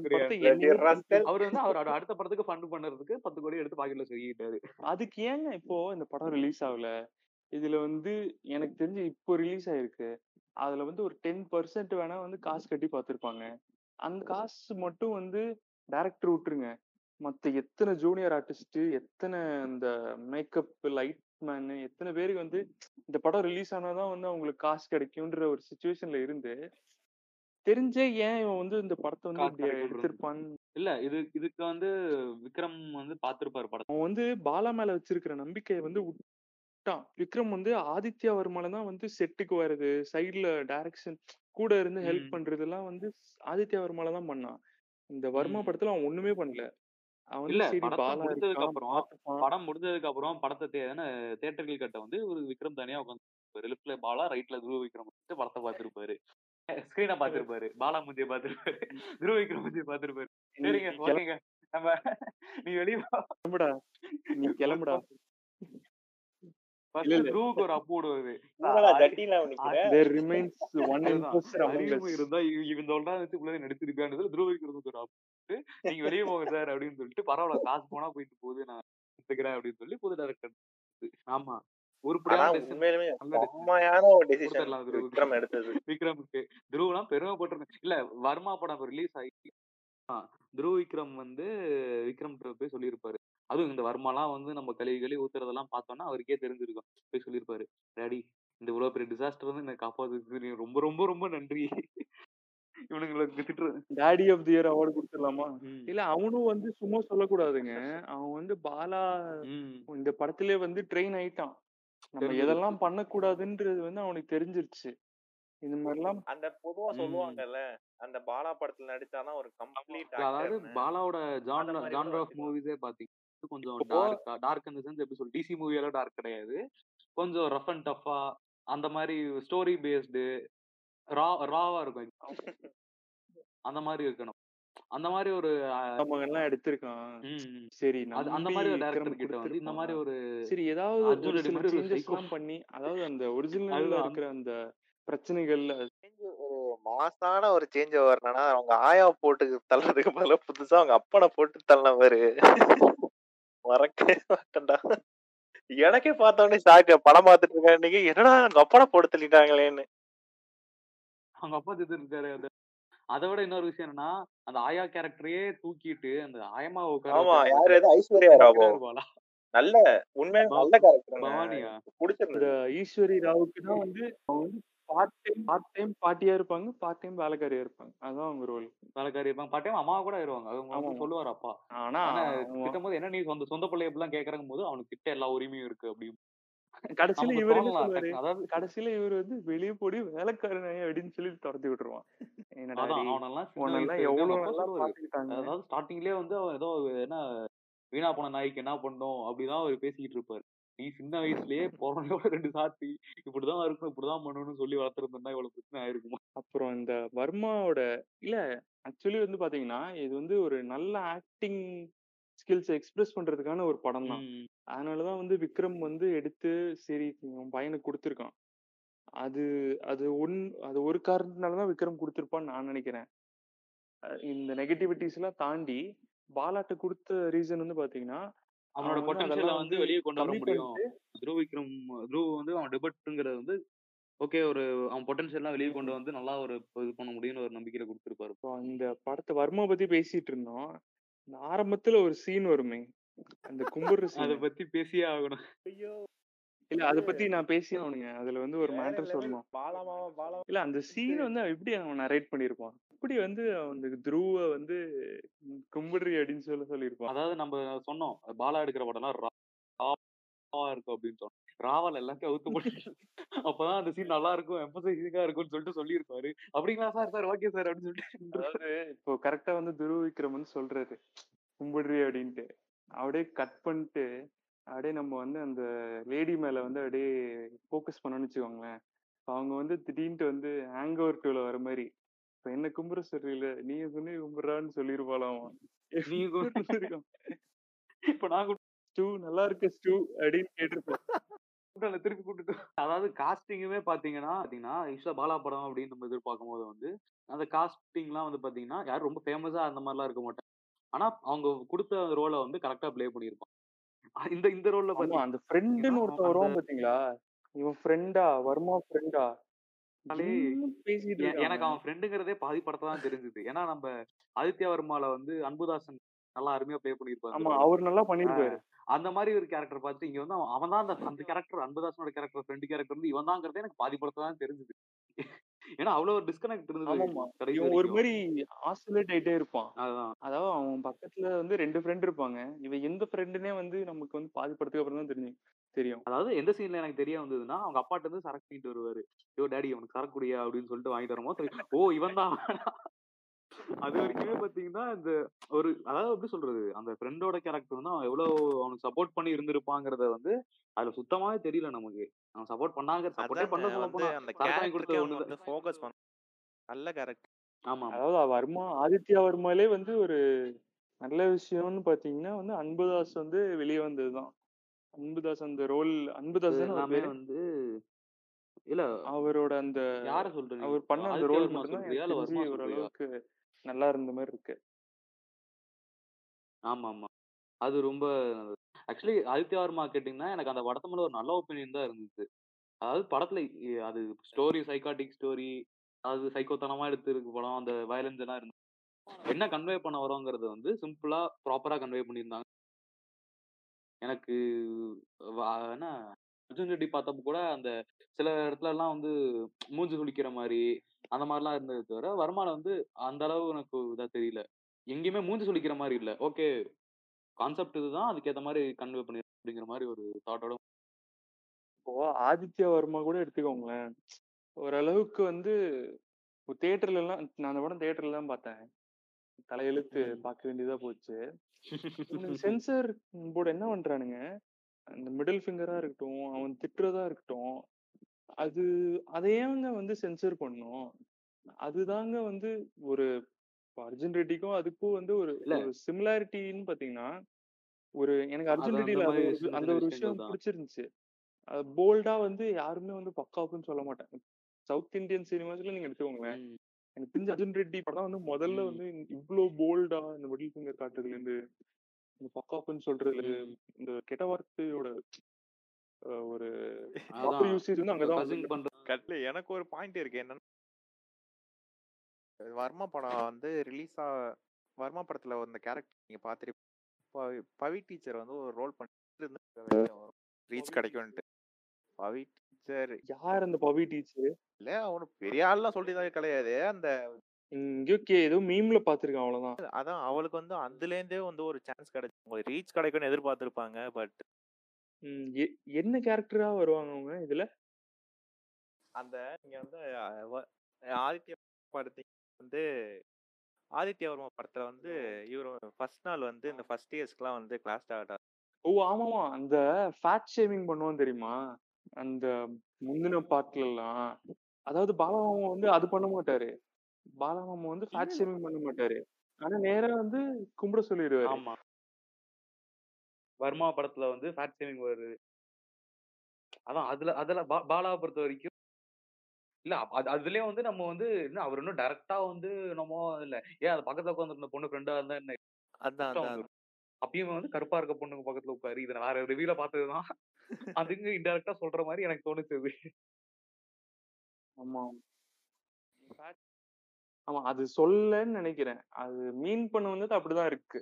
rascal. அவர் வந்து அவர் அடுத்த படத்துக்கு ஃபண்ட் பண்றதுக்கு பத்து கோடி எடுத்து பாக்கெட்ல சொருகிட்டாரு அதுக்கு ஏங்க இப்போ இந்த படம் ரிலீஸ் ஆகல? இதுல வந்து எனக்கு தெரிஞ்சு இப்போ ரிலீஸ் ஆயிருக்கு. அதுல வந்து ஒரு டென் பர்சன்ட் வேணா வந்து காசு கட்டி பார்த்திருப்பாங்க அந்த காசு மட்டும் வந்து டைரக்டர் விட்டுருங்க. மத்த எத்தனை ஜூனியர் ஆர்டிஸ்ட் எத்தனை இந்த மேக்கப் லைட் மேன் எத்தனை பேருக்கு வந்து இந்த படம் ரிலீஸ் ஆனாதான் வந்து அவங்களுக்கு காசு கிடைக்கும்ன்ற ஒரு சுச்சுவேஷன்ல இருந்து தெரிஞ்சே ஏன் இவன் வந்து இந்த படத்தை வந்து கிடைக்கும்ன்றது. எடுத்திருப்பான்னு இல்ல இது இதுக்கு வந்து விக்ரம் வந்து பாத்திருப்பாரு படத்தை அவன் வந்து பாலா மேல வச்சிருக்கிற நம்பிக்கையை வந்து விட்டான் விக்ரம் வந்து ஆதித்யா வர்மால தான் வந்து செட்டுக்கு வர்றது சைடுல டைரக்ஷன் கூட இருந்து ஹெல்ப். பண்றதெல்லாம் வந்து ஆதித்யா வர்மால தான் பண்ணான் இந்த வர்மா. படத்துல அவன் ஒண்ணுமே பண்ணல அவன் இல்ல முடிச்சதுக்கு இருக்கான் அப்புறம் படம் முடிஞ்சதுக்கு அப்புறம் படத்தை தேட்டர்கள் கட்ட வந்து ஒரு விக்ரம் தனியா உட்காந்து லெஃப்ட்ல பாலா ரைட்ல துருவ விக்ரம் வந்து படத்தை பார்த்திருப்பாரு ஸ்கிரீனை பார்த்திருப்பாரு பாலா முந்திய பார்த்திருப்பாரு துருவ விக்ரம் முந்திய பார்த்திருப்பாரு நீ சரிங்க கிளம்புடா ஓகேங்க. நம்ம நீ வெளியே நீ கிளம்புடா. <laughs> <laughs> துருவுக்கு ஒரு அப்பு விடுவது என்னடா ஜட்டிலாம் நிக்கிற there remains one அதுதான். imposter among அறிவு us. இருந்தா இவ- இவன் சொல்றா வச்சு உள்ள நடிச்சிருக்கான்னு துருவ விக்ரமுக்கு ஒரு அப்பு நீங்க வெளியே போங்க சார் அப்படின்னு சொல்லிட்டு பரவாயில்ல காசு போனா போயிட்டு போகுது நான் எடுத்துக்கிறேன் அப்படின்னு சொல்லி புது டேரக்டர் ஆமா. துருவுக்கு. விக்ரமுக்கு. துருவெல்லாம் பெருமைப்பட்டிருந்தேன் இல்ல வர்மா படம் ரிலீஸ் ஆகி ஆ, துருவ விக்ரம் வந்து விக்ரம் போய் சொல்லியிருப்பாரு. அதுவும் இந்த வர்மாலாம் வந்து நம்ம கழுவி கழுவி ஊத்துறதெல்லாம் பார்த்தோம்னா அவருக்கே தெரிஞ்சிருக்கும். போய் சொல்லியிருப்பாரு டாடி இந்த இவ்வளவு பெரிய டிசாஸ்டர் வந்து எனக்கு காப்பாத்துக்கு நீ ரொம்ப ரொம்ப ரொம்ப நன்றி. இவனுங்களுக்கு திட்டு daddy of the year award கொடுத்துடலாமா? இல்ல அவனும் வந்து சும்மா சொல்லக்கூடாதுங்க. <laughs> அவன் வந்து பாலா இந்த படத்திலே வந்து ட்ரெயின் ஆயிட்டான். நம்ம எதெல்லாம் பண்ணக்கூடாதுன்றது வந்து அவனுக்கு தெரிஞ்சிருச்சு. இந்த மாதிரிலாம் அந்த பொதுவா. சொல்லுவாங்கல்ல அந்த பாலா படத்துல நடிச்சாதான் ஒரு கம்ப்ளீட் அதாவது பாலாவோட ஜான்ர கூட ஆஃப் மூவிஸே பாத்தீங்கன்னா கொஞ்சம் இப்போ டார்க் டார்க் அந்த சென்ஸ் எப்படி சொல் டிசி மூவியெல்லாம் டார்க் கிடையாது. கொஞ்சம் ரஃப் அண்ட் டஃபா அந்த மாதிரி ஸ்டோரி பேஸ்டு ரா ராவா இருக்கும் அந்த மாதிரி இருக்கணும். அந்த மாதிரி ஒரு எல்லாம் எடுத்திருக்கான். சரி அந்த மாதிரி ஒரு டேரக்டர் கிட்ட வந்து இந்த மாதிரி ஒரு சரி ஏதாவது பண்ணி அதாவது அந்த ஒரிஜினல்ல அதுதான். இருக்கிற அந்த பிரச்சனைகள்ல ஒரு மாசான ஒரு சேஞ்ச் ஓவர்னா அவங்க ஆயா போட்டு தள்ளுறதுக்கு பதிலா புதுசா அவங்க அப்பனை போட்டு தள்ளவர் மறக்கவே மாட்டேன்டா. எனக்கே பார்த்த உடனே ஷாக்கு படம் பார்த்துட்டு இருக்கேன் இன்னைக்கு என்னடா அவங்க அப்பனை போட்டு தள்ளிட்டாங்களேன்னு. அவங்க அப்பா திட்டு இருக்காரு. அந்த அதை விட இன்னொரு விஷயம் என்னன்னா அந்த ஆயா கேரக்டரையே தூக்கிட்டு அந்த ஆயமா ஆமா யாரு ஏதோ ஐஸ்வர்யா ராவோ. நல்ல உண்மையான நல்ல கேரக்டர் ஈஸ்வரி ராவுக்கு தான் வந்து பார்ட் டைம் பார்ட் டைம் பாட்டியா இருப்பாங்க பார்ட் டைம் வேலைக்காரியா இருப்பாங்க. அதுதான் அவங்க ரோல் வேலைக்காரி இருப்பாங்க. பாட்டையும் அம்மா கூட ஆயிருவாங்க அவங்க ஆமா வந்து சொல்லுவாரு அப்பா. ஆனா அவங்க திட்டும் போது என்ன நீ சொந்த சொந்த பிள்ளை எப்படிலாம் கேக்குறங்கும் போது அவனுக்கு கிட்ட எல்லா உரிமையும் இருக்கு அப்படி கடைசியில இவர். அதாவது கடைசியில இவர் வந்து வெளியே போடி வேலைக்காரன் அப்படின்னு சொல்லி துரத்தி விட்டுருவான். அதான் அவங்க அதாவது ஸ்டார்டிங்லயே வந்து அவன் ஏதோ என்ன வீணா போன நாய்க்கு என்ன பண்ணோம் அப்படிதான் அவர் பேசிக்கிட்டு இருப்பாரு. நீ சின்ன வயசுலயே பிறந்தோட ரெண்டு சாத்தி இப்படிதான் இருக்கணும் இப்படிதான் பண்ணணும்னு சொல்லி வளர்த்துருந்தா இவ்வளவு பிரச்சனை ஆயிருக்குமா? அப்புறம் இந்த வர்மாவோட இல்ல ஆக்சுவலி வந்து பாத்தீங்கன்னா இது வந்து ஒரு நல்ல ஆக்டிங் ஸ்கில்ஸ் எக்ஸ்பிரஸ் பண்றதுக்கான ஒரு படம் தான். அதனாலதான் வந்து விக்ரம் வந்து எடுத்து சரி பையனுக்கு கொடுத்துருக்கான். அது அது ஒன் அது ஒரு காரணத்தினாலதான் விக்ரம் கொடுத்துருப்பான்னு நான் நினைக்கிறேன். இந்த நெகட்டிவிட்டிஸ் எல்லாம் தாண்டி பாலாட்ட கொடுத்த ரீசன் வந்து பாத்தீங்கன்னா அவனோட அவன் வந்து வெளியே கொண்டு வர முடியும். துருவ விக்ரம் துருவ வந்து அவன் டெபட்டுங்கிறது வந்து ஓகே ஒரு அவன் பொட்டன்ஷியல்லாம் வெளியே கொண்டு வந்து நல்லா ஒரு இது பண்ண முடியும்னு ஒரு நம்பிக்கையில கொடுத்துருப்பாரு. அப்புறம் இந்த படத்தை வர்மா பத்தி பேசிட்டு இருந்தோம். இந்த ஆரம்பத்துல ஒரு சீன் வருமே அந்த கும்பிடுற அத பத்தி பேசியே ஆகணும். ஐயோ! இல்ல அத பத்தி நான் பேசி அவனுங்க அதுல வந்து ஒரு மேட்டர் சொல்லணும். இல்ல அந்த சீன் வந்து எப்படி அவன் நரேட் பண்ணிருப்பான் எப்படி வந்து அந்த துருவ வந்து கும்பிடுறி அப்படின்னு சொல்ல சொல்லியிருப்பான் அதாவது நம்ம சொன்னோம் பாலா எடுக்கிற படம்லாம் ரா- ராவா இருக்கும் அப்படின்னு சொன்னோம். ராவல் எல்லாத்தையும் அவுத்து போட்டு <laughs> அப்பதான் அந்த சீன் நல்லா இருக்கும் எம்பசைசிங்கா இருக்கும்னு சொல்லிட்டு சொல்லியிருப்பாரு. அப்படிங்களா சார்? சார் ஓகே சார் அப்படின்னு சொல்லிட்டு அதாவது இப்போ கரெக்டா வந்து துருவ விக்ரம் வந்து சொல்றாரு கும்பிடுறி அப்படின்ட்டு. அப்படியே கட் பண்ணிட்டு அப்படியே நம்ம வந்து அந்த லேடி மேல வந்து அப்படியே ஃபோக்கஸ் பண்ணோம்னு வச்சுக்கோங்களேன். அவங்க வந்து திடீர்னு வந்து ஹேங் ஓவர் டூல வர மாதிரி இப்ப என்ன கும்புற சரியில்ல நீ சொன்னி கும்பிடுறான்னு சொல்லிருப்பாளாம். நீ கு- இருக்கான். இப்ப நான் ஸ்டூ நல்லா இருக்கு ஸ்டூ அப்படின்னு கேட்டிருப்பேன். திருப்பி கூட்டிட்டு அதாவது காஸ்டிங்குமே பாத்தீங்கன்னா பாத்தீங்கன்னா யூஸ்வலா பாலா படம் அப்படின்னு நம்ம எதிர்பார்க்கும் போது வந்து அந்த காஸ்டிங்லாம் வந்து பாத்தீங்கன்னா யாரும் ரொம்ப ஃபேமஸா அந்த மாதிரிலாம் இருக்க மாட்டாங்க. ஆனா அவங்க கொடுத்த ரோலை வந்து கரெக்டா ப்ளே பண்ணியிருப்பான். இந்த இந்த ரோல்ல ஆமா பாத்தீங்கன்னா அந்த ஃப்ரெண்டுன்னு ஒருத்தன் வருவான் பாத்தீங்களா? இவன் ஃப்ரெண்டா வர்மா ஃப்ரெண்டா எனக்கு அவன். ஃப்ரெண்டுங்கிறதே பாதி படத்தை தான் தெரிஞ்சது. ஏன்னா நம்ம ஆதித்யா வர்மால வந்து அன்புதாசன் நல்லா அருமையா ப்ளே பண்ணியிருப்பாரு அந்த ஆமா அவர் நல்லா பண்ணிருப்பாரு. அந்த மாதிரி ஒரு கேரக்டர் பார்த்து இங்க வந்து அவன் அவன் தான் அந்த அந்த கேரக்டர் அன்புதாசனோட கேரக்டர் ஃப்ரெண்டு கேரக்டர் வந்து இவன் தாங்கிறதே எனக்கு பாதி படத்தை தான் தெரிஞ்சது. ஏன்னா அவ்வளவு ஒரு டிஸ்கனெக்ட் இருந்தது ஒரு மாதிரி ஆசிலேட் ஆயிட்டே இருப்பான். அதாவது அவன் பக்கத்துல வந்து ரெண்டு ஃப்ரெண்ட் இருப்பாங்க. இவன் எந்த ஃப்ரெண்டுனே வந்து நமக்கு வந்து பாதி படத்துக்கு அப்புறம் தான் தெரியும். தெரியும் அதாவது எந்த சீன்ல எனக்கு தெரிய வந்ததுன்னா அவங்க அப்பாட்ட இருந்து சரக்கு வாங்கிட்டு வருவாரு. ஐயோ டாடி அவனுக்கு சரக்கு குடியா? அப்படின்னு சொல்லிட்டு வாங்கிட்டு வரும்போது ஓ இவன் தான் அது வரைக்குமே பாத்தீங்கன்னா இந்த ஒரு அதாவது எப்படி சொல்றது? அந்த ஃப்ரெண்டோட கேரக்டர் வந்து அவன் எவ்வளவு அவனுக்கு சப்போர்ட் பண்ணி இருந்திருப்பாங்கிறத வந்து அதுல சுத்தமாவே தெரியல நமக்கு. அவன் சப்போர்ட் பண்ணாங்க சப்போர்ட்டே பண்ண சொல்ல போனா அந்த ஒண்ணுதான் வந்து ஃபோக்கஸ் பண்ண நல்ல கேரக்டர் ஆமா அதாவது வர்மா ஆதித்யா வர்மாலே வந்து ஒரு நல்ல விஷயம்னு பாத்தீங்கன்னா வந்து அன்புதாஸ் வந்து வெளியே வந்ததுதான். அன்புதாஸ் அந்த ரோல் அன்புதாஸ் வந்து இல்ல அவரோட அந்த யார சொல்றீங்க? அவர் பண்ண அந்த ரோல் சொல்றியா ஓரளவுக்கு நல்லா இருந்த மாதிரி இருக்கு. ஆமா ஆமா அது ரொம்ப ஆக்சுவலி ஆதித்யா வர்மா கேட்டிங்கன்னா எனக்கு அந்த படத்து மேல ஒரு நல்ல ஒப்பீனியன் தான் இருந்துச்சு அதாவது படத்துல அது ஸ்டோரி சைக்காட்டிக் ஸ்டோரி அது சைக்கோத்தனமா எடுத்திருக்கு படம் அந்த வயலன்ஸ் எல்லாம் இருந்து என்ன கன்வே பண்ண வரோங்கிறது வந்து சிம்பிளா ப்ராப்பரா கன்வே பண்ணியிருந்தாங்க. எனக்கு என்ன? அர்ஜுன் ரெட்டி பார்த்தப்ப கூட அந்த சில இடத்துல எல்லாம் வந்து மூஞ்சி சுளிக்கிற மாதிரி அந்த மாதிரிலாம் இருந்தது தவிர வருமானம் வந்து அந்த அளவு எனக்கு இதா தெரியல. எங்கேயுமே மூஞ்சி சுளிக்கிற மாதிரி இல்ல. ஓகே கான்செப்ட் இதுதான். அதுக்கேத்த மாதிரி கன்வே பண்ணி அப்படிங்கிற மாதிரி ஒரு தாட்டோட இப்போ ஆதித்யா வர்மா கூட எடுத்துக்கோங்களேன். ஓரளவுக்கு வந்து தியேட்டர்ல எல்லாம் நான் அந்த படம் தியேட்டர்ல தான் பார்த்தேன். தலையெழுத்து பார்க்க வேண்டியதா போச்சு. சென்சர் போர்டு என்ன பண்றானுங்க? அந்த மிடில் ஃபிங்கரா இருக்கட்டும் அவன் திட்டுறதா இருக்கட்டும் அது அதையேங்க வந்து சென்சர் பண்ணும் அதுதாங்க வந்து ஒரு அர்ஜுன் ரெட்டிக்கும் அதுக்கும் வந்து ஒரு சிமிலாரிட்டின்னு பாத்தீங்கன்னா ஒரு எனக்கு அர்ஜுன் அது அந்த ஒரு- விஷயம். பிடிச்சிருந்துச்சு போல்டா வந்து யாருமே வந்து பக்காப்புன்னு சொல்ல மாட்டாங்க சவுத் இந்தியன் சினிமாஸ்ல நீங்க எடுத்துக்கோங்களேன். எனக்கு தெரிஞ்ச அர்ஜுன் ரெட்டி படம் வந்து முதல்ல. வந்து இவ்ளோ போல்டா இந்த மிடில் ஃபிங்கர் காட்டுறதுல இருந்து இந்த பக்காப்புன்னு சொல்றதுல ம். இந்த கெட்ட வார்த்தையோட ஒரு யூசேஜ் வந்து அங்கதான் வந்து கட்ல எனக்கு ஒரு பாயிண்ட் இருக்கு. என்னன்னா வர்மா படம் வந்து ரிலீஸ் ஆ வர்மா படத்துல அந்த கேரக்டர் நீங்க பாத்துருப்பீங்க பவி டீச்சர் வந்து ஒரு ரோல் பண்ணிட்டு ரீச் கிடைக்கும்ட்டு பவி டீச்சர் யார் அந்த பவி டீச்சர் இல்ல அவனு பெரிய ஆள்லாம் சொல்லிதான் கிடையாது. அந்த இங்கேயோ கே ஏதோ மீம்ல பாத்திருக்கேன் அவ்வளவுதான் அதான் அவளுக்கு வந்து அதுல இருந்தே வந்து ஒரு சான்ஸ் கிடைச்சு. ரீச் கிடைக்கும்னு எதிர்பார்த்திருப்பாங்க பட் என்ன கேரக்டரா வருவாங்க அவங்க இதுல? அந்த நீங்க வந்து ஆதித்ய படத்தை வந்து ஆதித்ய வர்மா படத்துல வந்து இவர் ஃபர்ஸ்ட் நாள் வந்து இந்த ஃபர்ஸ்ட் இயர்ஸ்க்குலாம் வந்து கிளாஸ் ஸ்டார்ட் ஓ ஆமாமா. அந்த ஃபேட் ஷேவிங் பண்ணுவான் தெரியுமா? அந்த முந்தின பாட்டுல எல்லாம் அதாவது பாலமாமா வந்து அது பண்ண மாட்டாரு. பாலமாமா வந்து ஃபேட் ஷேவிங் பண்ண மாட்டாரு. ஆனா நேரா வந்து கும்பிட சொல்லிடுவாரு. ஆமா. வர்மா படத்துல வந்து ஃபேட் சேவிங் வருது. அதான் அதுல அதுல பாலாவை பொறுத்த வரைக்கும் இல்ல அப்ப அது அதுலயே வந்து நம்ம வந்து என்ன அவர் இன்னும் டைரக்டா வந்து நம்ம இல்ல. ஏன் அது பக்கத்துல உட்காந்துருந்த பொண்ணு ஃப்ரெண்டா இருந்தா என்ன? அதான். அப்பயும் வந்து கருப்பா இருக்க பொண்ணுங்க பக்கத்துல உட்காரு. இதை நான் வேற ரிவியூல பார்த்ததுதான். அதுங்க இன்டெரக்டா சொல்ற மாதிரி எனக்கு தோணுச்சு. ஆமா ஆமா. அது சொல்லன்னு நினைக்கிறேன். அது மீன் பண்ண வந்தது அப்படிதான் இருக்கு.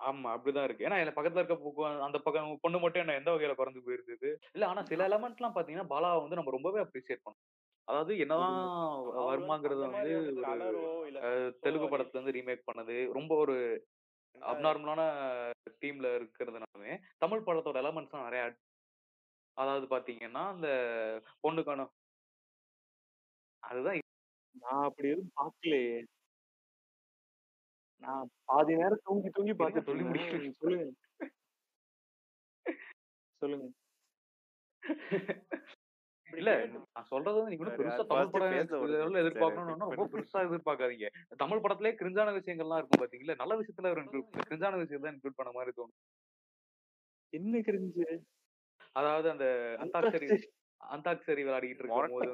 ஆமா. அப்படிதான் இருக்கு. ஏன்னா எனக்கு பக்கத்துல இருக்க பொ- அந்த பக்கம் பொண்ணு மட்டும் என்ன எந்த வகையில குறைஞ்சு போயிருந்தது இல்ல ஆனா சில <laughs> எலமெண்ட்ஸ் எல்லாம் பாத்தீங்கன்னா பாலாவை வந்து நம்ம ரொம்பவே அப்ரிசியேட் பண்ணோம். அதாவது என்னதான் வருமாங்கிறது வந்து தெலுங்கு படத்துல இருந்து ரீமேக் பண்ணது. ரொம்ப ஒரு அப்நார்மலான டீம்ல இருக்கிறதுனாலுமே தமிழ் படத்தோட எலமெண்ட்ஸ் நிறைய அதாவது பாத்தீங்கன்னா அந்த பொண்ணுக்கான அதுதான் நான் அப்படி எதுவும் பார்க்கலையே நான் பாதி நேரம் தூங்கி தூங்கி பார்த்துட்டு சொல்லி இருந்தேன். முடிக்கல. நீங்க சொல்லுங்க. சொல்லுங்க. இல்ல நான் சொல்றது வந்து நீங்க சரி, பெருசா தமிழ் first படம் பேச சரி, எதிர்பார்க்கணும்னா ரொம்ப. பெருசா எதிர்பார்க்காதீங்க. தமிழ் படத்திலே கிரிஞ்சான விஷயங்கள்லாம் இருக்கும் பாத்தீங்களா? நல்ல விஷயத்துல ஒரு include- கிரிஞ்சான விஷயம் தான் இன்க்ளூட் பண்ண மாதிரி தோணும். என்ன கிரிஞ்சு? அதாவது அந்த அந்தாக்சரி அந்தாக்சரி விளையாடிட்டு இருக்கும் போது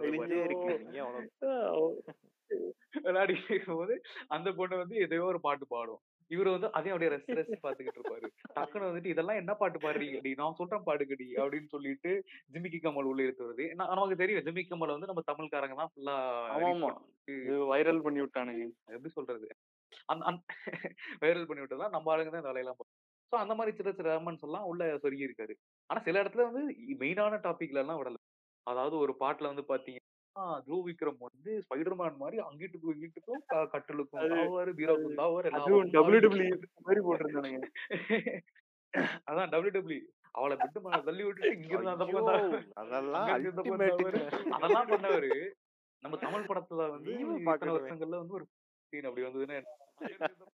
விளையாடிட்டு இருக்கும்போது அந்த பொண்ணு வந்து எதையோ ஒரு பாட்டு பாடும். இவரு வந்து அதையும் அப்படியே ரசி ரசி பாத்துக்கிட்டு இருப்பாரு. டக்குன்னு வந்துட்டு இதெல்லாம் என்ன பாட்டு பாடுறீங்கடி நான் சொல்றேன் பாடுங்கடி அப்படின்னு சொல்லிட்டு ஜிமிக்கி கமல் உள்ள எடுத்து வருது. நமக்கு தெரியும் ஜிமிக்கி கமல் வந்து நம்ம தமிழ்காரங்க தான் ஃபுல்லா வைரல் பண்ணி விட்டானுங்க. எப்படி சொல்றது? அந்த வைரல் பண்ணி விட்டதா நம்ம ஆளுங்க தான் இந்த வேலையெல்லாம் ஸோ அந்த மாதிரி சில சில எலமெண்ட்ஸ் எல்லாம் உள்ள சொருகி இருக்காரு. ஆனா சில இடத்துல வந்து மெயினான டாபிக்ல எல்லாம் விடல. அதாவது ஒரு பாட்டுல வந்து பாத்தீங்கன்னா த்ரூ விக்ரம் வந்து ஸ்பைடர்மேன் மாதிரி அங்கிட்டுக்கும் இங்கிட்டுக்கும் கட்டிலுக்கும் தாவாரு பீரோக்கும் தாவாரு டபிள்யூ டபிள்யூ மாதிரி போட்டிருந்தானுங்க அதான் டபிள்யூ டபிள்யூ அவளை விட்டு மேல தள்ளி விட்டுட்டு இங்க இருந்து அந்த பக்கம் அதெல்லாம். அதெல்லாம் பண்ணவரு நம்ம தமிழ் படத்துல வந்து பார்க்கணுமே. வருஷங்கள்ல வந்து ஒரு சீன் அப்படி வந்ததுன்னா?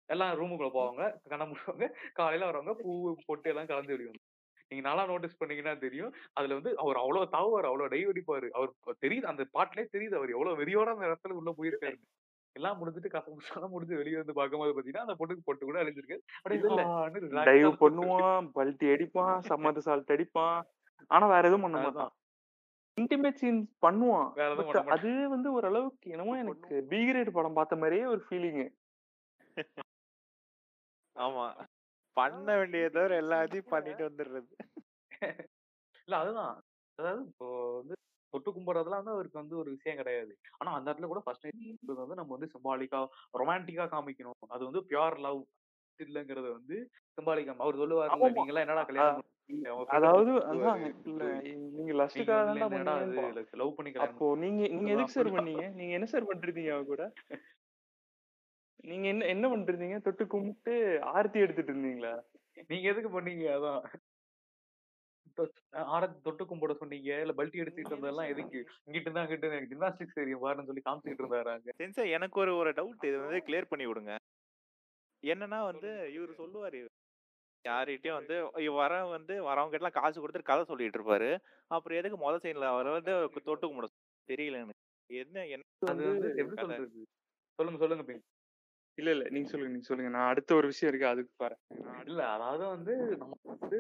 எல்லாம் ரூமுக்குள்ள போவாங்க கண்ண மூடுவாங்க காலையில வரவங்க பூ பொட்டு எல்லாம் கலந்து விடுவாங்க நீங்க நல்லா நோட்டீஸ் பண்ணீங்கன்னா தெரியும். அதுல வந்து அவர் அவ்வளவு தாவுவார் அவ்வளவு டை அடிப்பாரு அவர் தெரியுது அந்த பாட்டுலயே தெரியுது அவர் எவ்வளவு வெறியோட அந்த இடத்துல உள்ள போயிருக்காரு. எல்லாம் முடிஞ்சிட்டு கசமுசாலாம் முடிஞ்சு வெளியே வந்து பார்க்கும்போது பாத்தீங்கன்னா அந்த பொண்ணுக்கு பொட்டு கூட அழிஞ்சிருக்கு அப்படியே டைவ் பண்ணுவான் பல்ட்டி அடிப்பான் சம்மத சால்ட் அடிப்பான். ஆனா வேற எதுவும் பண்ண. மாட்டான். இன்டிமேட் சீன்ஸ் பண்ணுவான். அது வந்து ஓரளவுக்கு என்னமோ எனக்கு பி கிரேட் படம் பார்த்த மாதிரியே ஒரு ஃபீலிங் ஆமா. பண்ண வேண்டியதை தவிர எல்லாத்தையும் பண்ணிட்டு வந்துடுறது. இல்ல அதுதான். அதாவது இப்போ வந்து தொட்டு கும்பிடுறதுலாம் வந்து அவருக்கு வந்து ஒரு விஷயம் கிடையாது. ஆனா அந்த இடத்துல கூட ஃபர்ஸ்ட் வந்து நம்ம வந்து சிம்பாலிக்கா ரொமான்டிக்கா காமிக்கணும். அது வந்து பியூர் லவ் இல்லங்கிறத வந்து சிம்பாலிக்கா அவர் சொல்லுவாரு. நீங்க எல்லாம் என்னடா கல்யாணம் அதாவது நீங்க லஸ்ட்டுக்காக லவ் பண்ணி கல்யாணம் அப்போ நீங்க நீங்க எதுக்கு சார். பண்ணீங்க? நீங்க என்ன சார் பண்றீங்க அவ கூட? நீங்க என்ன என்ன பண்ணிட்டு இருந்தீங்க தொட்டு கும்பிட்டு ஆரத்தி எடுத்துட்டு இருந்தீங்களா நீங்க எதுக்கு பண்ணீங்க அதான்? ஆரத்தி தொட்டு கும்பிட சொன்னீங்க? இல்ல பல்ட்டி எடுத்துட்டு இருந்ததெல்லாம் எதுக்கு? இங்கிட்டு இருந்தா அங்கிட்டு ஜிம்னாஸ்டிக்ஸ் தெரியும் பாருன்னு சொல்லி காமிச்சிட்டு இருந்தாரு? அங்க சென்சார் எனக்கு ஒரு ஒரு டவுட் இது வந்து கிளியர் பண்ணி விடுங்க. என்னன்னா வந்து இவர் சொல்லுவாரு. யார்கிட்டயும் வந்து இவ வர வந்து வரவங்க எல்லாம் காசு கொடுத்துட்டு கதை சொல்லிட்டு இருப்பாரு. அப்புறம் எதுக்கு முத சைன்ல அவர் வந்து தொட்டு கும்பிட? தெரியல எனக்கு. என்ன என்ன சொல்லுங்க சொல்லுங்க பின் இல்ல இல்ல. நீங்க சொல்லுங்க நீங்க சொல்லுங்க. நான் அடுத்த ஒரு விஷயம் இருக்கு அதுக்கு பாரு இல்ல அதாவது வந்து நம்ம வந்து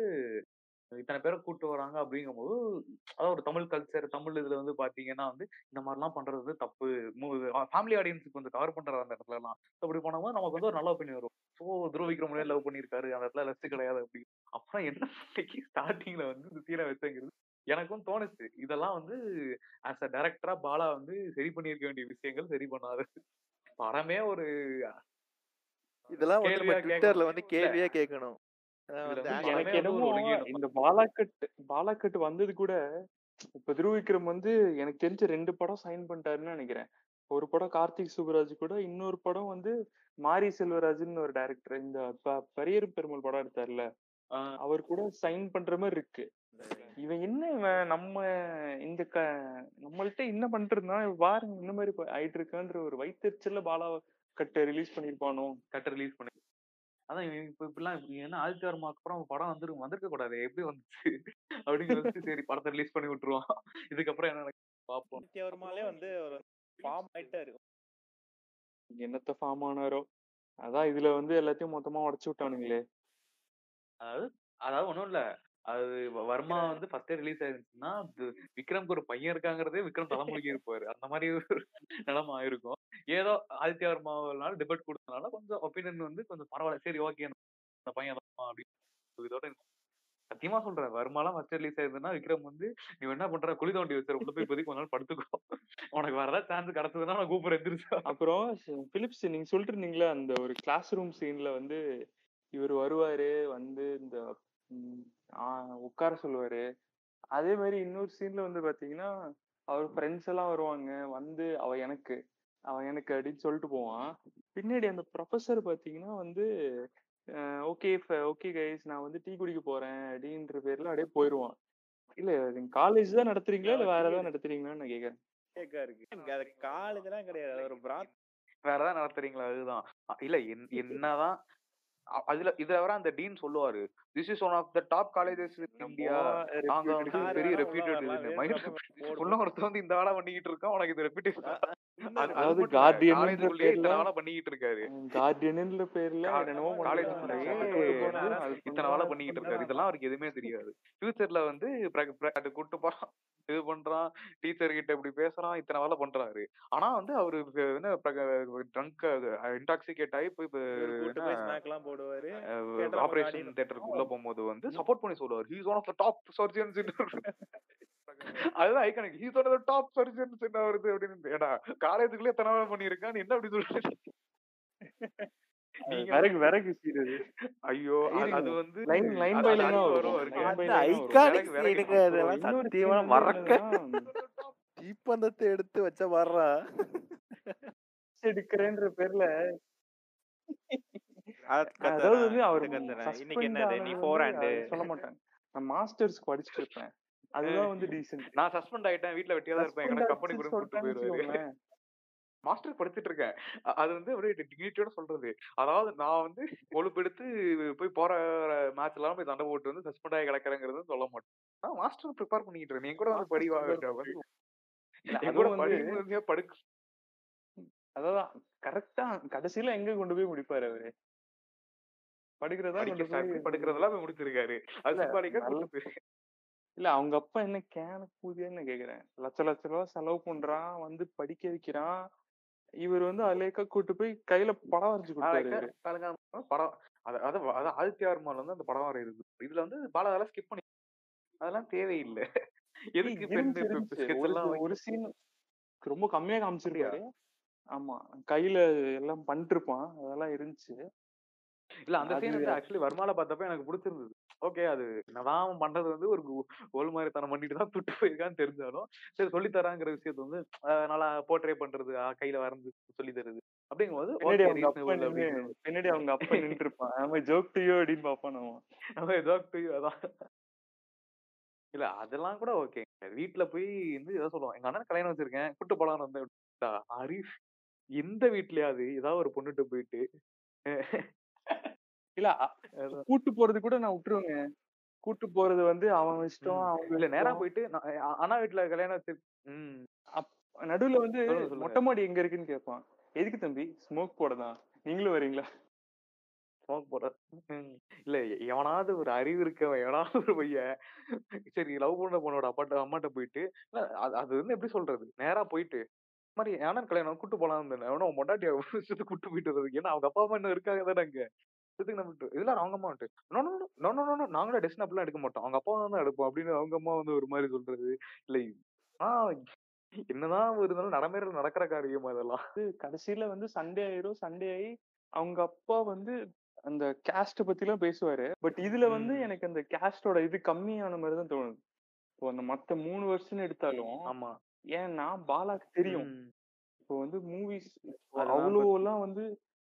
இத்தனை பேரை கூட்டு வராங்க அப்படிங்கும்போது அதாவது ஒரு தமிழ் கல்ச்சர் தமிழ் இதுல வந்து பாத்தீங்கன்னா வந்து இந்த மாதிரிலாம் பண்றது வந்து தப்பு. ஃபேமிலி ஆடியன்ஸுக்கு வந்து கவர் பண்ற அந்த இடத்துல எல்லாம். அப்படி போனவங்க நமக்கு வந்து ஒரு நல்ல ஒப்பீனியன் வரும். ஸோ துருவிக்கிற முறையே லவ் பண்ணியிருக்காரு. அந்த இடத்துல லஸ்ட் கிடையாது அப்படி. அப்புறம் என்ன ஸ்டார்டிங்ல வந்து இந்த சீனை வச்சுங்கிறது எனக்கும் தோணுச்சு. இதெல்லாம் வந்து ஆஸ் அ டைரக்டரா பாலா வந்து சரி பண்ணியிருக்க வேண்டிய விஷயங்கள் சரி பண்ணாரு. படமே ஒரு இதெல்லாம் வந்து நம்ம ட்விட்டர்ல. வந்து கேள்வியா கேட்கணும். எனக்கு என்னமோ இந்த பாலாக்கட் பாலாக்கட் வந்தது கூட இப்ப துருவ விக்ரம் வந்து எனக்கு தெரிஞ்ச ரெண்டு படம் சைன் பண்ணிட்டாருன்னு நினைக்கிறேன். ஒரு படம் கார்த்திக் சுப்ராஜ் கூட இன்னொரு படம் வந்து மாரி செல்வராஜ்னு ஒரு டைரக்டர். இந்த ப- பரியரும் பெருமாள் படம் எடுத்தார்ல அவர் கூட சைன் பண்ற மாதிரி இருக்கு. இவன் என்ன இவன் நம்ம இந்த க நம்மள்ட்ட என்ன பண்ணிட்டு இருந்தான்? பாருங்க இந்த மாதிரி ஆயிட்டு இருக்கான்ற ஒரு வயிற்றுச்சல்ல பாலா கட்டை ரிலீஸ் பண்ணிருப்பானோ? கட்ட ரிலீஸ் பண்ணி அதான் இவன் இப்ப இப்படிலாம் இப்படி ஏன்னா ஆதித்ய வர்மாக்கு அப்புறம் படம் வந்துரு வந்திருக்க கூடாது எப்படி வந்துச்சு? அப்படின்னு சரி படத்தை ரிலீஸ் பண்ணி விட்டுருவான் இதுக்கப்புறம் என்ன பார்ப்போம் நித்யவர்மாலே வந்து ஒரு ஃபார்ம் ஆயிட்டாரு. என்னத்த ஃபார்ம் ஆனாரோ? அதான் இதுல வந்து எல்லாத்தையும் மொத்தமா உடைச்சு விட்டானுங்களே. அதாவது அதாவது ஒண்ணும் இல்ல. அது வர்மா வந்து ஃபர்ஸ்டே ரிலீஸ் ஆயிருந்துச்சுன்னா விக்ரம்க்கு ஒரு பையன் இருக்காங்கிறதே விக்ரம் தலைமுறைக்கு இருப்பாரு அந்த மாதிரி ஒரு நிலைமை ஆயிருக்கும். ஏதோ ஆதித்ய வர்மாவினால டிபேட் கொடுத்தனால கொஞ்சம் ஒப்பீனியன் வந்து கொஞ்சம் பரவாயில்ல. சரி ஓகே அந்த பையன் தான் அப்படின்னு இதோட சத்தியமா சொல்றேன். வருமாலாம் ஃபர்ஸ்ட் ரிலீஸ் ஆயிருந்ததுன்னா விக்ரம் வந்து நீ என்ன பண்ற? குழி தோண்டி வச்சிரு. உள்ள போய் இப்போதைக்கு கொஞ்ச நாள் படுத்துக்கோ. உனக்கு ஏதாவது சான்ஸ் கிடைச்சதுன்னா நான் கூப்பிடுறேன். எந்திரிச்சா. அப்புறம் பிலிப்ஸ் நீங்க சொல்லிட்டு இருந்தீங்களா அந்த ஒரு கிளாஸ் ரூம் சீன்ல வந்து இவர் வருவாரு வந்து இந்த உட்கார சொல்லுவாரு. அதே மாதிரி இன்னொரு சீன்ல வந்து பாத்தீங்கன்னா அவர் ஃப்ரெண்ட்ஸ் எல்லாம் வருவாங்க. வந்து அவ எனக்கு அவ எனக்கு அப்படின்னு சொல்லிட்டு போவான். பின்னாடி அந்த ப்ரொஃபஸர் பாத்தீங்கன்னா வந்து ஓகே ஓகே கைஸ் நான் வந்து டீ குடிக்க போறேன். அப்படின்ற பேர்ல அப்படியே போயிடுவான் இல்ல நீங்க காலேஜ் தான் நடத்துறீங்களா? இல்ல வேற ஏதாவது நடத்துறீங்களான்னு நான் கேக்குறேன். கேக்கா இருக்கு. எனக்கு அது காலேஜ்லாம் கிடையாது. ஒரு பிராத் வேற ஏதாவது நடத்துறீங்களா? அதுதான். இல்ல என்- என்னதான் அதுல இதுல வர அந்த டீன் சொல்லுவாரு. This is one of the top colleges India நாங்க வந்து பெரிய ரெப்யூட்டட் போடுவோம். உள்ள ஒருத்தன் வந்து இந்த வேலை பண்ணிக்கிட்டு இருக்கான். உனக்கு இது ரெப்யூட்டேஷன் அதாவது வேலை பண்ணிக்கிட்டு இருக்காரு. கார்டியன்ன்ற பேர்ல இத்தனை வேலை பண்ணிக்கிட்டு இருக்காரு. இதெல்லாம் அவருக்கு எதுவுமே தெரியாது. ஃபியூச்சர்ல வந்து அது கூட்டு போறான் இது பண்றான். டீச்சர் கிட்ட இப்படி பேசுறான். இத்தனை வேலை பண்றாரு. ஆனா வந்து அவரு என்ன ட்ரங்க் இன்டாக்சிகேட் ஆகி போய் போடுவாரு. ஆபரேஷன் கார்டியன் தியேட்டருக்கு உள்ள போகும்போது வந்து சப்போர்ட் பண்ணி சொல்லுவார். He's one of the top surgeons அதுதான் iconic he's one of the top surgeons என்ன வருது அப்படின்னு. ஏடா காலேஜுக்குள்ளே எத்தனை வேலை பண்ணியிருக்கான் நீ என்ன அப்படி சொல்ற நீங்க விறகு விறகு சீரது. ஐயோ. அது வந்து லைன் லைன் அது பை அது லைனா வரும். ஐகானிக் அப்புறம் அதெல்லாம் சத்தியமா மறக்க. தீப்பந்தத்தை எடுத்து வச்ச வர்றா? எடுக்கிறேன்ற பேர்ல. அது அதாவது வந்து அவர் இன்னைக்கு என்னது? நீ ஃபோர் ஹேண்டு சொல்ல மாட்டாங்க நான் மாஸ்டர்ஸ் படிச்சுட்டு இருப்பேன். அதுதான் வந்து டீசென்ட் நான் சஸ்பெண்ட் ஆயிட்டேன். வீட்ல வெட்டியா தான் இருப்பேன். எங்கன்னா கம்பெனி கூட கூட்டு சொல்லிட்டான்னு போயிருவாரு. வச்சுக்கோங்களேன். மாஸ்டர் படிச்சிட்டு இருக்கேன் அது வந்து அப்படியே டிக்னிட்டியோட சொல்றது. அதாவது நான் வந்து கொழுப்பெடுத்து போய் போற மேட்ச் எல்லாம் போய் சண்டை போட்டு வந்து சஸ்பெண்ட் ஆகி கிடக்குறேங்கிறது சொல்ல மாட்டேன். நான் மாஸ்டர் ப்ரிப்பேர் பண்ணிட்டு இருக்கேன். கூட வந்து படி என் <laughs> கூட வந்து படி படுக்க அதாவது கரெக்டா கடைசியில எங்க கொண்டு போய் முடிப்பாரு அவரு? படுக்கிறதா படிக்க படுக்கிறதெல்லாம் போய் முடிச்சிருக்காரு. அது இல்ல போய் இல்ல அவங்க அப்பா என்ன கேன கூதியான்னு கேக்குறேன் லட்ச லட்ச ரூபா செலவு பண்றான் வந்து படிக்க வைக்கிறான். இவர் வந்து அலேக்கா கூட்டு போய் கையில படம் வரைஞ்சு கொடுத்தாரு படம் அது அது அது ஆதித்யவர்மால வந்து அந்த படம் வரையுது இதுல வந்து பாலாதெல்லாம் ஸ்கிப் பண்ணி அதெல்லாம் தேவையில்லை. எதுக்கு ஒரு சீன் ரொம்ப கம்மியா காமிச்சிருப்பாரு. ஆமா கையில எல்லாம் பண்ணிருப்பான் அதெல்லாம் இருந்துச்சு. இல்ல அந்த சீன் வந்து ஆக்சுவலி வர்மால பார்த்தப்ப எனக்கு பிடிச்சிருந்தது. ஓகே அது அவன் பண்றது வந்து ஒரு ஓல் மாதிரி தனம் பண்ணிட்டு தான் துட்டு போயிருக்கான்னு தெரிஞ்சாலும் சரி சொல்லி தராங்கிற விஷயத்த வந்து நல்லா போர்ட்ரே பண்றது கையில வரைஞ்சு சொல்லி தருது. அப்படிங்கும்போது பின்னாடி அவங்க அப்பா நின்று இருப்பான் நம்ம ஜோக் டு யூ அப்படின்னு பாப்பான் நம்ம எதாவது அதான். இல்ல அதெல்லாம் கூட ஓகே வீட்ல போய் வந்து ஏதோ சொல்லுவான். எங்க அண்ணன் கல்யாணம் வச்சிருக்கேன். கூட்டு போலான்னு வந்தேன். ஹரிஷ் எந்த வீட்லயாவது ஏதாவது ஒரு பொண்ணுகிட்ட போயிட்டு இல்ல. கூட்டு போறது கூட நான் விட்டுருவேங்க. கூட்டு போறது வந்து அவன் இஷ்டம். அவங்க இல்ல. நேரா போயிட்டு அண்ணா ம். அப்- நடுவுல வந்து மொட்டை மாடி எங்க இருக்குன்னு கேட்பான். எதுக்கு தம்பி? ஸ்மோக் போடதான் நீங்களும் வரீங்களா? ஸ்மோக் போடுற ம். இல்ல எவனாவது ஒரு அறிவு இருக்கவன் எவனாவது ஒரு பையன். சரி லவ் பண்ண பொண்ணோட அப்பாட்ட அம்மாட்ட போயிட்டு இல்ல, அது வந்து எப்படி சொல்றது? நேரா போயிட்டு மாதிரி ஏன்னா கல்யாணம் கூட்டு போலாம் எவனோ மொட்டாட்டியா <laughs> கூட்டு போயிட்டு வருது ஏன்னா அவங்க அப்பா அம்மா இன்னும் இருக்காங்க தானே அங்க. இதுக்கு நம்ம இதெல்லாம் அவங்க அம்மா வந்துட்டு நோ நோ நாங்களும் டெஸ்டின் அப்படிலாம் எடுக்க மாட்டோம். அவங்க அப்பா தான் எடுப்போம் அப்படின்னு அவங்க அம்மா வந்து ஒரு மாதிரி சொல்றது. இல்லை ஆ என்னதான் இருந்தாலும் நடைமுறையில் நடக்கிற காரியம் அதெல்லாம். வந்து கடைசியில வந்து சண்டே ஆயிரும். சண்டே ஆகி அவங்க அப்பா வந்து அந்த கேஸ்ட் பத்தி எல்லாம் பேசுவாரு. பட் இதுல வந்து. எனக்கு அந்த கேஸ்டோட இது கம்மியான மாதிரி தான் தோணுது. இப்போ அந்த மத்த மூணு வருஷம் எடுத்தாலும் ஆமா. ஏன்னா பாலாக்கு தெரியும். இப்போ வந்து மூவிஸ் அவ்வளோ எல்லாம் வந்து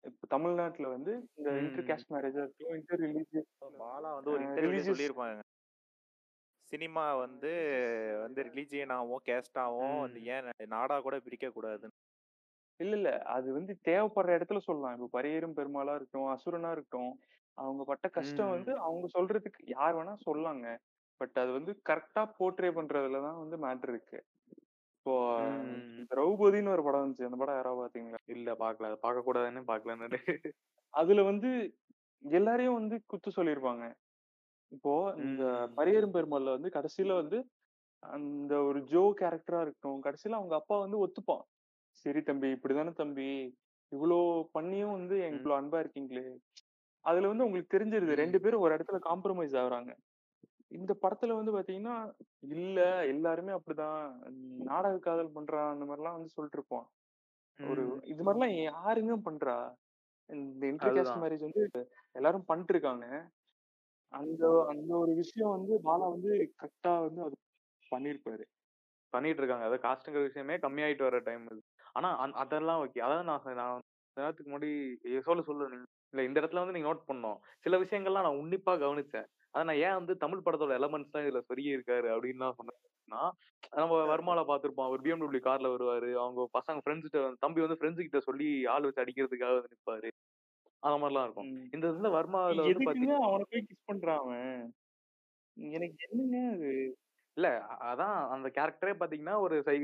இப்போ தமிழ்நாட்டுல வந்து இந்த. இன்டர் கேஸ்ட் மேரேஜா இருக்கட்டும் இன்டர் ரிலீஜியஸ் பாலா வந்து ஒரு religious- சொல்லியிருப்பாங்க சினிமா வந்து வந்து ரிலீஜியனாவும் கேஸ்டாவும் வந்து. ஏன் நாடா கூட பிரிக்க கூடாதுன்னு இல்ல இல்ல அது வந்து தேவைப்படுற இடத்துல சொல்லலாம் இப்போ பரியேறும் பெருமாளா இருக்கட்டும் அசுரனா இருக்கட்டும் அவங்க பட்ட கஷ்டம். வந்து அவங்க சொல்றதுக்கு யார் வேணா சொல்லாங்க பட் அது வந்து கரெக்டா போர்ட்ரே பண்றதுல தான் வந்து மேட்ரு இருக்கு இப்போ ம். திரௌபதின்னு ஒரு படம் வந்துச்சு. அந்த படம் யாராவது பாத்தீங்களா? இல்ல பாக்கல. அது பார்க்க கூடாதுன்னு பாக்கல நானு அதுல வந்து எல்லாரையும் வந்து குத்து சொல்லியிருப்பாங்க இப்போ இந்த ம். பரியேறும் பெருமாள்ல வந்து கடைசியில வந்து அந்த ஒரு ஜோ கேரக்டரா இருக்கட்டும் கடைசியில அவங்க அப்பா வந்து ஒத்துப்பான். சரி தம்பி இப்படிதானே தம்பி. இவ்வளோ பண்ணியும் வந்து. இவ்வளோ அன்பா இருக்கீங்களே. அதுல வந்து உங்களுக்கு தெரிஞ்சிருது. ரெண்டு. பேரும் ஒரு இடத்துல காம்ப்ரமைஸ் ஆகுறாங்க. இந்த படத்துல வந்து பாத்தீங்கன்னா இல்ல எல்லாருமே அப்படிதான். நாடக காதல் பண்றான் அந்த மாதிரிலாம் வந்து சொல்லிட்டு இருப்போம் ஒரு. இது மாதிரிலாம் யாருங்க பண்றா? இந்த இன்டர் கேஸ்ட் அதுதான். மேரேஜ் வந்து எல்லாரும் பண்ணிட்டு இருக்காங்க அந்த அந்த ஒரு விஷயம் வந்து பாலா வந்து கரெக்டா வந்து அது பண்ணிருப்பாரு பண்ணிட்டு இருக்காங்க அதாவது காஸ்ட்ங்கிற விஷயமே கம்மியாயிட்டு வர டைம் இது ஆனா அதெல்லாம் ஓகே அதான் நான் நான் நேரத்துக்கு முன்னாடி சொல்ல சொல்ல. நீ இல்ல இந்த இடத்துல வந்து நீங்க நோட் பண்ணோம் சில விஷயங்கள்லாம் நான் உன்னிப்பா கவனிச்சேன். அதை நான் ஏன் வந்து தமிழ் படத்தோட எலமெண்ட்ஸ் தான் இதுல சொருகி இருக்காரு அப்படின்னு சொன்னேன்னா நம்ம வர்மால பார்த்திருப்போம். ஒரு பிஎம்டபிள்யூ கார்ல வருவாரு. அவங்க பசங்க ஃப்ரெண்ட்ஸ் தம்பி வந்து ஃப்ரெண்ட்ஸ் கிட்ட சொல்லி ஆள் வச்சு அடிக்கிறதுக்காக வந்து நிப்பாரு. அந்த மாதிரிலாம் இருக்கும். இந்த இதுல வர்மால வந்து பாத்தீங்கன்னா அவனை போய் கிஸ் பண்றான் எனக்கு என்னங்க அது? இல்ல அதான் அந்த கேரக்டரே பாத்தீங்கன்னா ஒரு சை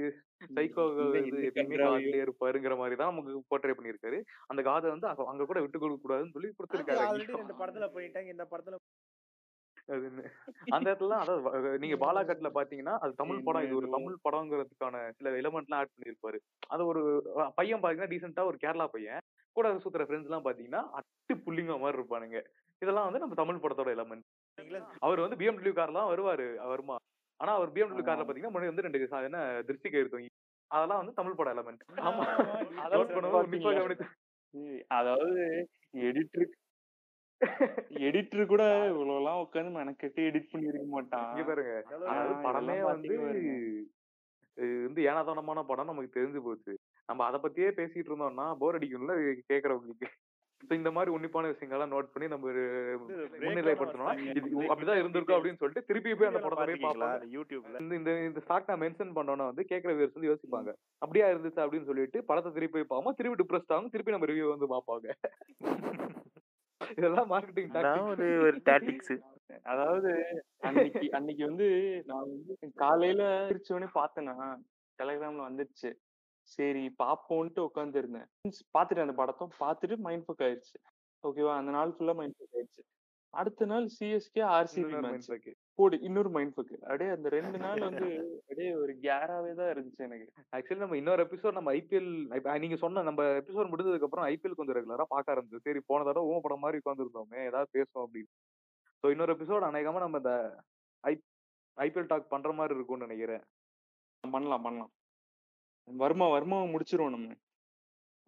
சைக்கோ இந்த இந்த எப்பயுமே இருப்பாருங்கிற மாதிரி தான் நமக்கு போர்ட்ரே பண்ணியிருக்காரு. அந்த காதை வந்து அங்க கூட விட்டு கொடுக்க கூடாதுன்னு சொல்லி கொடுத்துருக்காரு. ரெண்டு படத்துல போயிட்டாங்க. இந்த படத்துல. அந்த இடத்துல அதாவது நீங்க பாலாகட்ல பாத்தீங்கன்னா அது தமிழ் படம் இது ஒரு. தமிழ் படங்கிறதுக்கான சில எலிமெண்ட்லாம் ஆட் பண்ணியிருப்பாரு அது ஒரு பையன் பாத்தீங்கன்னா டீசெண்டா ஒரு கேரளா பையன். கூட சுத்துற ஃப்ரெண்ட்ஸ் எல்லாம் பாத்தீங்கன்னா அட்டு புள்ளிங்க மாதிரி இருப்பானுங்க. இதெல்லாம் வந்து நம்ம தமிழ் படத்தோட எலமெண்ட் அவர் வந்து பிஎம்டபிள்யூ கார்லாம் வருவாரு வருமா ஆனா அவர் பிஎம்டபிள்யூ கார்ல. பாத்தீங்கன்னா முன்னாடி வந்து ரெண்டு என்ன திருஷ்டி கயிறு அதெல்லாம் வந்து தமிழ் பட எலமெண்ட் ஆமா. அதாவது எடிட்டர் எடிட்டர் கூட இவ்வளவுலாம் உட்காந்து மெனக்கெட்டு எடிட் பண்ணிருக்க மாட்டான். இங்க பாருங்க. படமே வந்து வந்து ஏனாதானமான படம் நமக்கு தெரிஞ்சு போச்சு. நம்ம அதை பத்தியே பேசிட்டு இருந்தோம்னா போர் அடிக்கும்ல கேக்குறவங்களுக்கு. So இந்த மாதிரி உன்னிப்பான விஷயங்கள்லாம் நோட் பண்ணி நம்ம ஒரு முன்னிலைப்படுத்தணும்னா இது அப்படிதான் இருந்திருக்கும் அப்படின்னு சொல்லிட்டு திருப்பி போய் அந்த படத்தை போய் அந்த யூடியூப்ல இந்த இந்த ஃபேக்ட் நான் மென்ஷன் பண்ணோம்னா வந்து கேட்கிற வியூர்ஸ் வந்து யோசிப்பாங்க. அப்படியா இருந்துச்சு அப்படின்னு சொல்லிட்டு படத்தை திருப்பி போய் பார்ப்போம் திருப்பி டிப்ரெஸ்ட் ஆகும். திருப்பி நம்ம ரிவ்யூ வந்து பார்ப்பாங்க. <laughs> இதெல்லாம் மார்க்கெட்டிங் நான் ஒரு ஒரு டாட்டிக்ஸ் அதாவது அன்னைக்கு அன்னைக்கு வந்து நான் வந்து காலையில திருச்சோடனே பார்த்தேனா டெலிகிராம்ல வந்துருச்சு சரி பாப்போன்ட்டு உட்காந்துருந்தேன் பார்த்துட்டு அந்த படத்தை. பார்த்துட்டு மைண்ட் ஃபக் ஆயிடுச்சு ஓகேவா அந்த நாள் ஃபுல்லா மைண்ட் ஃபக் ஆயிடுச்சு அடுத்த நாள் சிஎஸ்கே ஆர்சிபி மேட்ச் போடு இன்னொரு மைண்ட் ஃபக் அப்படியே அந்த ரெண்டு <laughs> நாள் வந்து அப்படியே ஒரு கேராவே தான் இருந்துச்சு எனக்கு. ஆக்சுவலி நம்ம இன்னொரு எபிசோட் நம்ம ஐபிஎல் நீங்க சொன்ன நம்ம எபிசோட் முடிஞ்சதுக்கு அப்புறம் ஐபிஎல் கொஞ்சம் ரெகுலரா பார்க்க ஆரம்பிச்சு சரி போன தடவை ஊம படம் மாதிரி உட்காந்துருந்தோமே ஏதாவது பேசுவோம் அப்படின்னு. ஸோ இன்னொரு எபிசோட் அநேகமா நம்ம இந்த ஐ ஐபிஎல் டாக் பண்ற மாதிரி இருக்கும்னு நினைக்கிறேன். பண்ணலாம் பண்ணலாம். வர்மா வர்மாவை முடிச்சிருவோம் நம்ம.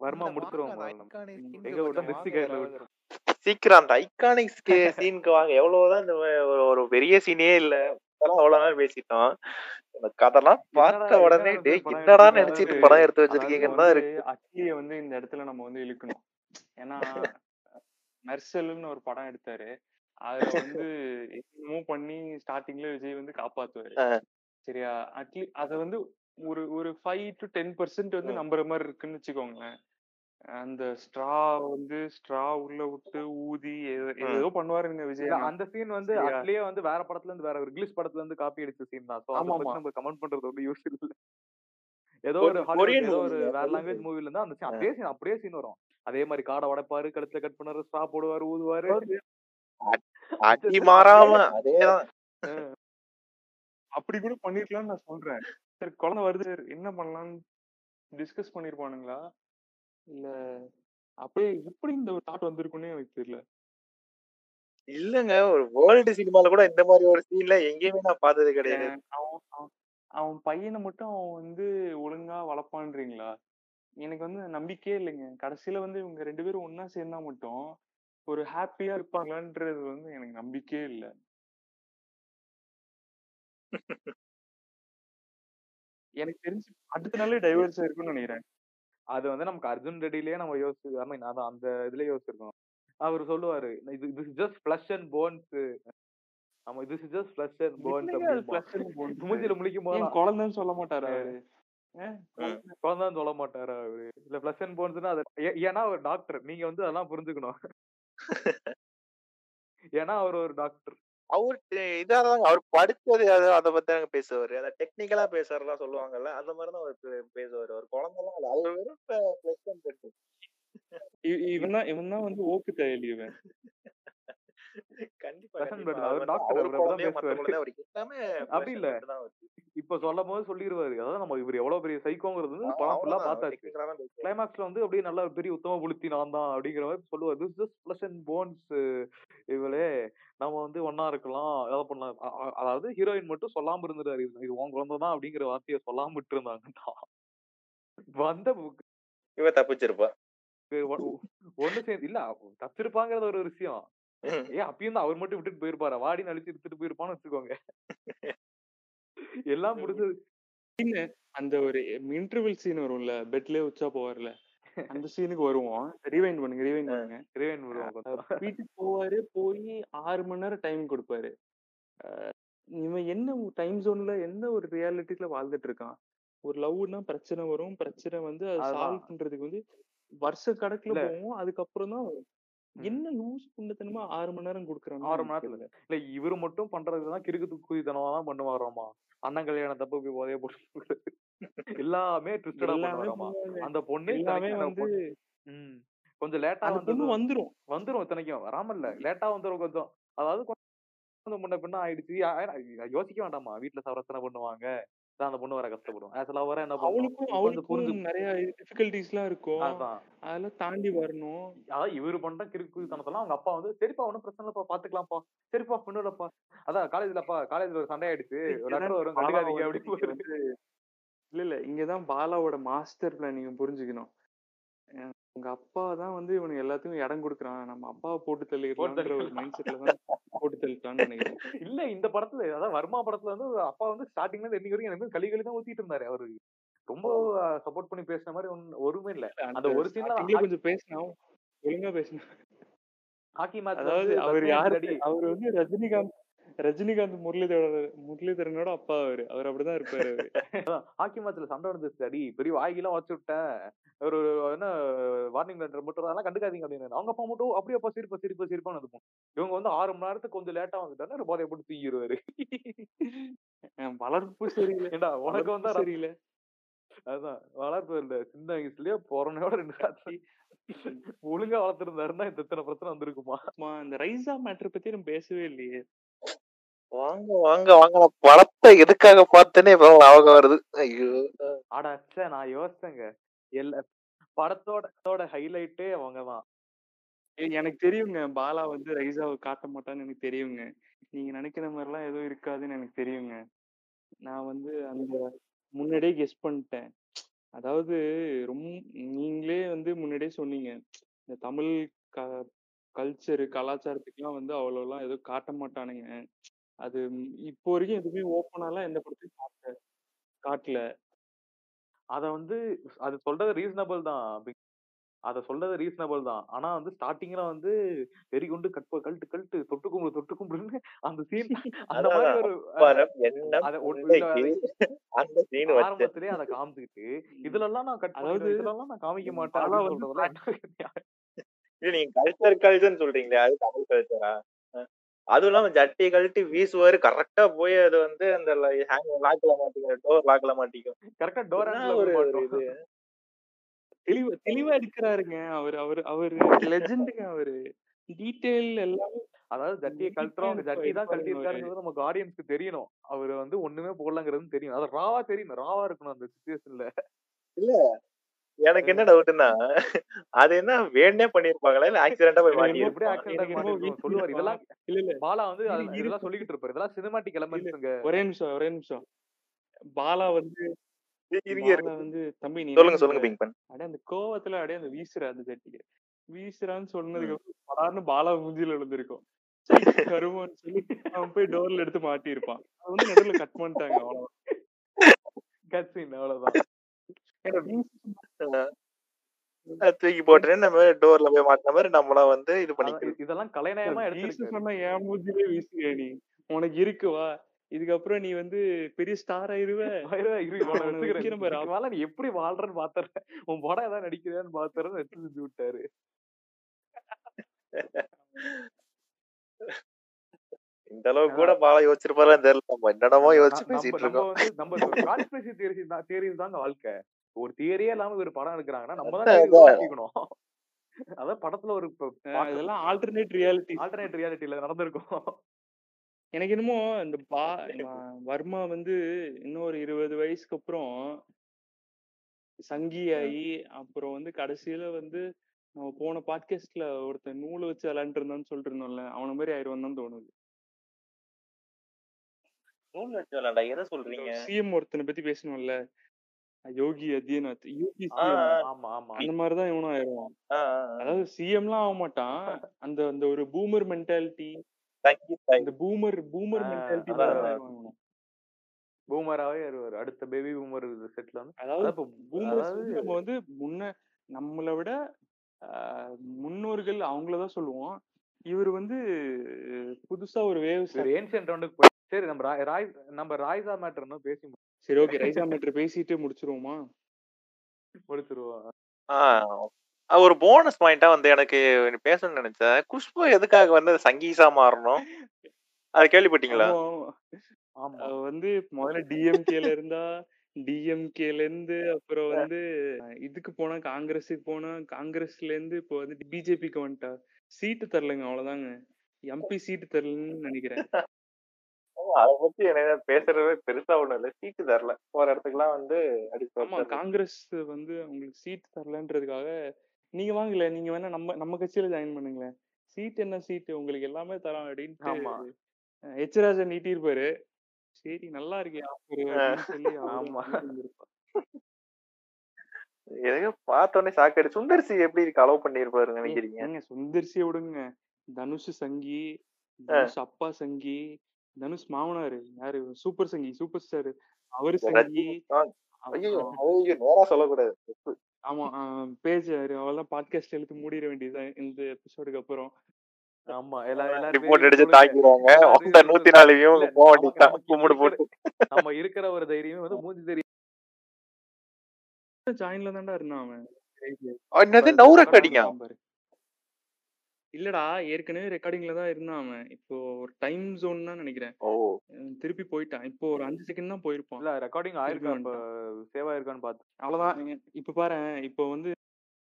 வர்மா இந்த முடிச்சிருவோம் வாங்க, முதல்ல அந்த iconic நம்ம. scene எங்க விட்டா கொஞ்சம் திருஷ்டி வாங்க கயிறுல யாராவது. விட்டு சீக்கிரம் அந்த ஐகானிக் சீனுக்கு வாங்க எவ்வளவுதான் இந்த ஒரு ஒரு பெரிய சீனே இல்ல அதெல்லாம் அவ்வளவு நேரம் பேசிட்டோம் எனக்கு அதெல்லாம் பார்த்த உடனே படம் என்னடா? நினைச்சிட்டு படம் எடுத்து வச்சிருக்கீங்கன்னு தான் வந்து இருக்கு அட்லிய வந்து இந்த இடத்துல நம்ம வந்து இழுக்கணும் ஏன்னா மெர்சல்னு ஒரு படம் எடுத்தாரு அதுல வந்து என்னமோ பண்ணி ஸ்டார்டிங்ல விஜய் வந்து காப்பாத்துவாரு. சரியா அட்லி அத வந்து ஒரு ஒரு ஃபைவ் டு டென் பர்சன்ட் வந்து. நம்புற மாதிரி இருக்குன்னு வச்சுக்கோங்களேன் அந்த ஸ்ட்ரா வந்து ஸ்ட்ரா உள்ள விட்டு ஊதி ஏதோ- பண்ணுவாருங்க விஜய். அந்த சீன் வந்து? அட்லயே வந்து வேற படத்துல இருந்து வேற ஒரு இங்கிலீஷ் படத்துல இருந்து காப்பி அடிச்ச சீன் தான். சோ அதை. நம்ம கமெண்ட் பண்றது வந்து யூஸ் இல்ல. ஏதோ ஒரு ஹாலிவுட் ஏதோ ஒரு வேற லாங்குவேஜ் மூவில இருந்து அந்த scene அப்படியே சீன் அப்படியே சீன் வரும். அதே மாதிரி காடை உடைப்பாரு கழுத்துல கட் பண்ணாரு ஸ்ட்ரா போடுவாரு ஊதுவாரு. அடி மாறாம அதேதான் அப்படி கூட பண்ணிருக்கலாம்னு நான் சொல்றேன். சரி குழந்தை வருது என்ன பண்ணலாம்னு டிஸ்கஸ் பண்ணிருப்பானுங்களா? இல்ல. அப்படியே எப்படி இந்த ஒரு தாட் வந்திருக்குன்னே எனக்கு தெரியல. இல்லங்க. ஒரு வேர்ல்டு சினிமால கூட இந்த மாதிரி ஒரு சீன்ல எங்கேயுமே நான் பார்த்தது கிடையாது. அவன் அவன் பையனை மட்டும் அவன் வந்து ஒழுங்கா வளர்ப்பான்றீங்களா எனக்கு வந்து நம்பிக்கையே இல்லைங்க. கடைசியில வந்து இவங்க ரெண்டு பேரும் ஒண்ணா சேர்ந்தா மட்டும் ஒரு ஹாப்பியா இருப்பாங்களான்றது வந்து எனக்கு நம்பிக்கையே இல்லை. <laughs> எனக்கு தெரிஞ்சு அடுத்த நாளே டைவர்ஸ் ஆயிருக்கும்னு நினைக்கிறேன். அது வந்து நமக்கு அர்ஜுன் ரெட்டிலேயே நம்ம யோசிச்சு ஐ மீன் அதான் அந்த இதுல யோசிச்சிருக்கோம் அவர் சொல்லுவாரு இது இது ஜஸ்ட் ஃபிளஷ் அண்ட் போன்ஸ் ஆமா இது ஜஸ்ட் ஃபிளஷ் அண்ட் போன்ஸ்? மூஞ்சில முழிக்கும் போது குழந்தைன்னு சொல்ல மாட்டாரா அவரு. குழந்தைன்னு சொல்ல மாட்டாரா அவரு? இல்ல பிளஸ் அண்ட் போன்ஸ்னா அது ஏன்னா ஒரு டாக்டர் நீங்க வந்து அதெல்லாம் புரிஞ்சுக்கணும். <laughs> ஏன்னா அவர் ஒரு டாக்டர். அவர் இதாதான் அவர் படிச்சது அது அதை பத்தி தாங்க பேசுவாரு. அதை டெக்னிக்கலா பேசுறதெல்லாம் சொல்லுவாங்கல்ல அந்த மாதிரிதான் அவர் பேசுவாரு. அவர் குழந்தைலாம் இல்லை அவர் வெறும் பிளஸ் இவன் தான் இவன் தான் வந்து ஓக்கு தயலி அப்படி இல்ல. இப்ப சொல்லும் போது சொல்லிடுவாரு அதாவது நம்ம இவர் எவ்வளவு பெரிய சைக்கோங்கிறது வந்து படம் ஃபுல்லா பார்த்தாச்சு. கிளைமேக்ஸ்ல வந்து அப்படியே நல்ல பெரிய உத்தம புளுத்தி நான் தான் அப்படிங்கிற மாதிரி சொல்லுவார். This just flesh and bones இவளே. நம்ம வந்து ஒன்னா இருக்கலாம். ஏதாவது பண்ணலாம். அதாவது ஹீரோயின் மட்டும் சொல்லாம இருந்துட்டாரு. இது உன் குழந்தை தான் அப்படிங்கிற வார்த்தையை சொல்லாம விட்டு இருந்தாங்க வந்த book இவ தப்பிச்சிருப்பா. ஒண்ணு சேர்ந்து இல்ல தப்பிச்சிருப்பாங்கிறது ஒரு விஷயம். ஏன் அப்பயும் தான் அவர் மட்டும் விட்டுட்டு போயிருப்பாரா வாடின்னு அழிச்சு எடுத்துட்டு போயிருப்பான்னு வச்சுக்கோங்க எல்லாம் முடிஞ்சது அந்த ஒரு இன்டர்வல் சீன் வரும்ல பெட்லயே உச்சா போவார்ல அந்த <laughs> சீனுக்கு வருவோம் ரிவைண்ட் பண்ணுங்க ரிவைண்ட் பண்ணுங்க விடுவோம் கொஞ்சம். வீட்டுக்கு போவாரு போய் ஆறு மணி நேரம் டைம் கொடுப்பாரு இவன் என்ன டைம் ஜோன்ல எந்த ஒரு ரியாலிட்டில வாழ்ந்துட்டு இருக்கான் ஒரு லவ்னா பிரச்சனை வரும் பிரச்சனை வந்து அதை. சால்வ் பண்றதுக்கு வந்து வருஷ கணக்குல. போவோம் அதுக்கப்புறம் தான். என்ன லூஸ் புண்டத்தனமா ஆறு மணி நேரம் கொடுக்குறாங்க ஆறு மணி நேரத்துல. இல்ல இவரு மட்டும் பண்றதுதான் கிறுக்கு குதித்தனமா தான் பண்ணுவாராமா? அண்ணன் கல்யாணத்தப்ப போய் போதைய போட்டு எல்லாமே ட்விஸ்டடா பண்ணுவாராமா. அந்த பொண்ணு எல்லாமே வந்து. கொஞ்சம் லேட்டா பொண்ணு வந்துரும். வந்துரும் இத்தனைக்கும். வராமல்ல. லேட்டா வந்துரும் கொஞ்சம். அதாவது கொஞ்சம் முன்ன பின்ன ஆயிடுச்சு. யோசிக்க வேண்டாமா? வீட்டுல சவரசனை பண்ணுவாங்க. தான் அந்த பொண்ணு வர கஷ்டப்படும் ஆஸ் லவரா என்ன அவளுக்கும் அவளுக்கும் நிறைய டிஃபிகல்டிஸ் எல்லாம் இருக்கும். அதான். அதெல்லாம் தாண்டி வரணும். அதாவது இவரு பண்ற கிறுக்குத்தனத்தெல்லாம் அவங்க அப்பா வந்து சரிப்பா ஒன்றும் பிரச்சனை இல்லப்பா பாத்துக்கலாம்ப்பா. சரிப்பா ஒண்ணுலப்பா அதான் காலேஜ்லப்பா காலேஜ்ல ஒரு சண்டை ஆயிடுச்சு லெட்டர் வரும் கண்டுக்காதீங்க அப்படின்னு இல்ல இல்ல இங்கதான் பாலாவோட மாஸ்டர் பிளான் நீங்க புரிஞ்சுக்கணும். உங்க அப்பா தான் வந்து இவனுக்கு எல்லாத்துக்கும் இடம் கொடுக்குறான். நம்ம அப்பாவை போட்டு தள்ளிடலாம்ன்ற ஒரு. மைண்ட் செட்ல தான் போட்டு தள்ளிட்டான்னு நினைக்கிறேன். இல்ல இந்த படத்துல அதாவது வர்மா படத்துல வந்து அப்பா வந்து ஸ்டார்டிங்ல இருந்து எண்டிங் வரைக்கும் எனக்கு வந்து களி களி தான் ஊத்திட்டு இருந்தாரு. அவரு ரொம்ப சப்போர்ட் பண்ணி பேசுன மாதிரி ஒண்ணு ஒருமே இல்ல. அந்த ஒரு சீன்ல கொஞ்சம் பேசினா ஒழுங்கா பேசினா. ஹாக்கி மேட்ச் அதாவது அவர் யாரு அவர் வந்து ரஜினிகாந்த் ரஜினிகாந்த் முரளிதரன் முரளிதரனோட அப்பா அவரு. அவர் அப்படிதான் இருப்பாரு ஹாக்கி மேட்ச்ல சண்டை நடந்துச்சு அடி பெரிய வாய்கெல்லாம் வச்சு விட்டேன். ஒரு என்ன வார்னிங் லெட்டர் மட்டும் அதெல்லாம் கண்டுக்காதீங்க அப்படின்னு. அவங்க அப்பா மட்டும் அப்படியே அப்பா சிரிப்பா சிரிப்பா சிரிப்பான்னு இருக்கும் இவங்க வந்து ஆறு மணி நேரத்துக்கு கொஞ்சம் லேட்டா வந்துட்டாங்க ஒரு போதைய போட்டு தூங்கிடுவாரு வளர்ப்பு சரியில்லை. ஏண்டா உனக்கு வந்தா சரியில்லை. அதான் வளர்ப்பு இல்ல. சின்ன வயசுலயே பிறனையோட ரெண்டு ராத்திரி ஒழுங்கா வளர்த்திருந்தாருன்னா இந்த இத்தனை பிரச்சனை வந்திருக்குமா? இந்த ரைசா மேட்டர் பத்தி நம்ம பேசவே இல்லையே. வாங்க வாங்க வாங்க. நான் படத்தை எதுக்காக பார்த்தேனே இப்ப ஞாபகம் வருது. ஐயோ. ஆடா ச்சே நான் யோசிச்சேங்க. எல்லா படத்தோட ஹைலைட்டே அவங்கதான் ஏய், எனக்கு தெரியுங்க. பாலா வந்து ரைசாவை காட்ட மாட்டான்னு எனக்கு தெரியுங்க. நீங்க நினைக்கிற மாதிரிலாம் எதுவும் இருக்காதுன்னு எனக்கு தெரியுங்க. நான் வந்து அந்த முன்னாடியே கெஸ் பண்ணிட்டேன். அதாவது ரொம்ப நீங்களே வந்து முன்னாடியே சொன்னீங்க. இந்த தமிழ் க கல்ச்சரு கலாச்சாரத்துக்குலாம் வந்து அவ்வளோலாம் எதுவும் காட்ட மாட்டானுங்க. அது இப்போ வரைக்கும் எதுவுமே ஓப்பனாலாம் எந்த படத்தையும் காட்ட காட்டல. அத வந்து அது சொல்றது ரீசனபிள் தான். அப்படி- அத சொல்றது ரீசனபிள் தான். ஆனா வந்து ஸ்டார்டிங்ல வந்து வெறி கொண்டு கட்ப கழட்டு கழட்டு தொட்டு கும்பிடு தொட்டு கும்பிடுன்னு அந்த சீன் அந்த மாதிரி அதான். ஒரு பரம் என்ன அத ஒரு- இல்ல, அந்த சீன் வச்சு. ஆரம்பத்திலேயே அதை காமிச்சுக்கிட்டு இதுல எல்லாம் நான் கட் அதாவது இதுல எல்லாம் நான் காமிக்க மாட்டேன் அப்படின்னு வந்து என்ன நீங்க கல்ச்சர் கல்ச்சர்னு சொல்றீங்களே அது தமிழ் கல்ச்சரா அதுவும் இல்லாம ஜட்டி கழட்டி வீசுவாரு. கரெக்டா போய் அது வந்து அந்த ஹேங் லாக்ல மாட்டிக்கும். டோர் லாக்ல மாட்டிக்கும். கரெக்டா டோர் ஒரு இது? தெளிவா தெளிவா எடுக்கிறாருங்க அவர் அவர் அவர். லெஜெண்டுங்க அவரு. டீடைல் எல்லாமே அதாவது ஜட்டியை கழட்டுறவங்க detail ஜட்டி தான் இருப்பாரு கழட்டி அவரு. இருக்காருங்கிறது நமக்கு ஆடியன்ஸ்க்கு தெரியணும். அவர் வந்து ஒண்ணுமே போடலங்கிறது தெரியும் அது ராவா தெரியணும். ராவா இருக்கணும் அந்த சுச்சுவேஷன்ல எனக்கு என்ன டவுட்னா அது என்ன வேணே பண்ணிருப்பாங்களா? இல்ல ஆக்சிடென்டா போய் மாட்டி சொல்லுவார். இதெல்லாம் இல்ல இல்ல. பாலா வந்து இதெல்லாம் சொல்லிக்கிட்டு இருப்பாரு இதெல்லாம் சினிமாட்டிக் எலமெண்ட்ஸ்ங்க ஒரே நிமிஷம் ஒரே நிமிஷம். பாலா வந்து வந்து தம்பி நீ சொல்லுங்க சொல்லுங்க? பிங்க் பண்ண அப்படியே அந்த கோவத்துல அப்படியே அந்த வீசுற அந்த ஜட்டிக்கு வீசுறான்னு சொன்னதுக்கு அப்புறம் படார்னு பாலா மூஞ்சில விழுந்திருக்கும். கருமன்னு சொல்லி அவன் போய் டோர்ல எடுத்து மாட்டியிருப்பான். அது வந்து நடுவுல கட் பண்ணிட்டாங்க அவ்வளவுதான். கட்சின் அவ்வளவுதான். ஏன்னா வீசு- தூக்கி போட்டுட்டு நம்ம டோர்ல போய் மாட்டின மாதிரி நம்மள வந்து இது இ- இதெல்லாம் கலைநயமா எடுத்திருக்காரு சொன்னா என் மூஞ்சிலே நீ? உனக்கு இருக்கு வா. இதுக்கப்புறம் நீ வந்து பெரிய ஸ்டார் ஆயிருவ. வயிறு இரு, இவனை அவனை வச்சுக்கிறேன். வைக்கிறேன் பாரு. இதுக்கு மேல நீ எப்படி வாழ்றன்னு பாத்துறேன். உன் படம் ஏதாவது நடிக்கிறியான்னு பாத்துறேன்னு எடுத்து செஞ்சு விட்டாரு. இந்த அளவுக்கு கூட பாலா யோசிச்சிருப்பாரு தெரியல நம்ம என்னடமோ யோசிச்சு பேசிட்டு இருக்கோம். நம்ம கான்ஸ்பிரசி தியரி தான் தியரிஸ் தாங்க வாழ்க்கை. ஒரு தியரியே இல்லாம ஒரு படம் எடுக்கிறாங்கன்னா நம்ம தான் அதான், படத்துல ஒரு இதெல்லாம் ஆல்டர்னேட் ரியாலிட்டி ஆல்டர்னேட் ரியாலிட்டியில நடந்திருக்கும். எனக்கு என்னமோ இந்த பா வர்மா வந்து இன்னும் ஒரு இருபது வயசுக்கு அப்புறம் சங்கி ஆகி அப்புறம் வந்து கடைசியில வந்து நம்ம போன பாட்காஸ்ட்ல ஒருத்தன் நூலை வச்சு விளையாண்டு இருந்தான்னு சொல்லிட்டு இருந்தோம்ல அவன மாதிரி ஆயிரம் தான் தோணுது. நூல் வச்சு விளையாண்டா? எதை சொல்றீங்க? சிஎம் ஒருத்தனை பத்தி பேசணும்ல. யோகி சிஎம் ஆமா ஆமா. அந்த மாதிரிதான் இவனும் ஆயிடுவான். அதாவது சிஎம்லாம் ஆக மாட்டான். அந்த அந்த ஒரு பூமர் மென்டாலிட்டி இந்த பூமர் பூமர் மென்டாலிட்டி. பூமராவே வருவாரு. அடுத்த பேபி பூமர் செட்ல வந்து அதாவது வந்து நம்ம வந்து முன்ன நம்மளை விட ஆஹ், முன்னோர்கள் அவங்களதான் சொல்லுவோம். இவர் வந்து புதுசா ஒரு வேவ் ஒரு ஏன்ஷியன்ட் ரவுண்டுக்கு சரி நம்ம ராய் நம்ம ராய்ஸா மேட்டர் இன்னும் பேசி சரி ஓகே. ரைசா மீட்டர் பேசிட்டு முடிச்சிருவோமா? முடிச்சிருவோம். ஒரு போனஸ் பாயிண்டா வந்து எனக்கு பேசணும்னு நினைச்சேன். குஷ்பு எதுக்காக வந்து சங்கீஸா மாறணும்? அது கேள்விப்பட்டீங்களா? வந்து முதல்ல டிஎம்கேல இருந்தா டிஎம்கேல இருந்து அப்புறம் வந்து இதுக்கு போனா காங்கிரஸுக்கு போனா காங்கிரஸ்ல இருந்து இப்போ வந்து பிஜேபிக்கு வந்துட்டா. சீட்டு தரலங்க அவ்வளவுதாங்க. எம்பி சீட்டு தரலன்னு நினைக்கிறேன். அத பத்தி எனக்கு பேசுறதே பெருசா ஒண்ணும் இல்ல. சீட்டு தரல. போற இடத்துக்குலாம் வந்து அடி ஆமா காங்கிரஸ் வந்து உங்களுக்கு சீட் தரலன்றதுக்காக நீங்க வாங்கல நீங்க வேணா நம்ம நம்ம கட்சியில ஜாயின் பண்ணுங்களேன். சீட் என்ன சீட் உங்களுக்கு எல்லாமே தரோம் எச் ராஜா நீட்டிருப்பாரு சரி நல்லா இருக்கே அப்படின்னு ஆமா. எதையோ பார்த்தோன்னே சாக்கடி சுந்தர்சி எப்படி இருக்கு அலோவ் பண்ணிருப்பாரு நினைக்கிறீங்க? சுந்தர்சியை விடுங்க. தனுஷ் சங்கி தனுஷ் அப்பா சங்கி தனுஷ் மாமனாரு யாரு? சூப்பர் சங்கி சூப்பர் ஸ்டார். அவரு சங்கி நேரா சொல்லக்கூடாது. ஆமா பேஜ் அவெல்லாம் பாட்காஸ்ட் எடுத்து மூடிட வேண்டியதுதான் இந்த எபிசோடுக்கு அப்புறம். ஆமா ரிப்போர்ட் அடிச்சு. தாக்கிடுவாங்க அந்த நூத்தி நாலு போக நமக்கு கும்பிடு இருக்கிற- போட்டு. நம்ம இருக்கிற ஒரு தைரியம் வந்து மூஞ்சி தெரியும் ஜாயின்ல தான்டா இருந்தான் அவன். என்னது அடிங்க. இல்லடா ஏற்கனவே ரெக்கார்டிங்ல தான் இருந்தான் அவன். இப்போ ஒரு டைம் ஜோன் தான் நினைக்கிறேன். ஓ. திருப்பி போயிட்டான். இப்போ ஒரு அஞ்சு செகண்ட் தான் போயிருப்பான். இல்ல ரெக்கார்டிங் ஆயிருக்கா? இப்ப வந்துட்டான். சேவ் ஆயிருக்கான்னு பாத்து அவ்வளவுதான். இப்ப பாரு இப்போ வந்து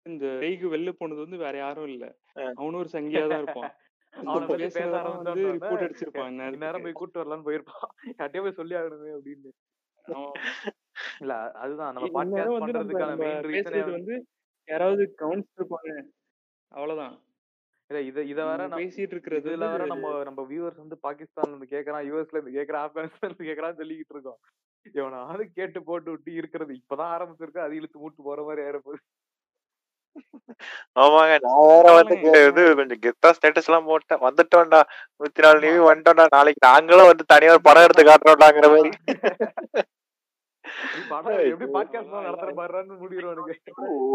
இந்த ரெய்கு வெளில போனது வந்து வேற யாரும் இல்ல. அவனும் ஒரு சங்கியா தான் இருப்பான். <laughs> ரிப்போர்ட் அடிச்சிருப்பான் <laughs> இந்நேரத்துக்கு. போய் கூட்டு வரலான்னு போயிருப்பான். யார்ட்டயே போய் சொல்லி ஆகணுமே அப்படின்னு. இல்ல அதுதான். நம்ம பாட்காஸ்ட் வந்து நம்ம பண்றதுக்கான நம்ம மெயின் ரீசனே பேசுறது வந்து யாராவது கவனிச்சிட்டு இருப்பாங்க அவ்வளவுதான். இல்ல இத இத வேற பேசிட்டு இருக்கிறது இதுல வேற வந்து நம்ம நம்ம வியூவர்ஸ் வந்து பாகிஸ்தான்ல இருந்து கேக்குறான் யூஎஸ்ல இருந்து கேக்குறான் ஆப்கானிஸ்தான்ல இருந்து கேக்குறான்னு சொல்லிக்கிட்டு இருக்கோம். இவனாவது கேட்டு போட்டு விட்டு இருக்கிறது. இப்பதான் ஆரம்பிச்சிருக்கு. அது இழுத்து மூட்டு போற மாதிரி ஆயிரப்போகுது ஆமாங்க. நான் வேற வந்து. இது கொஞ்சம் கெத்தா ஸ்டேட்டஸ் எல்லாம் போட்டேன். வந்துட்டோம்டா. நூத்தி நாலு நிவி வந்துட்டோம்டா. நாளைக்கு நாங்களும் வந்து தனியா ஒரு படம் எடுத்து காட்டுறோம்டாங்கிற மாதிரி.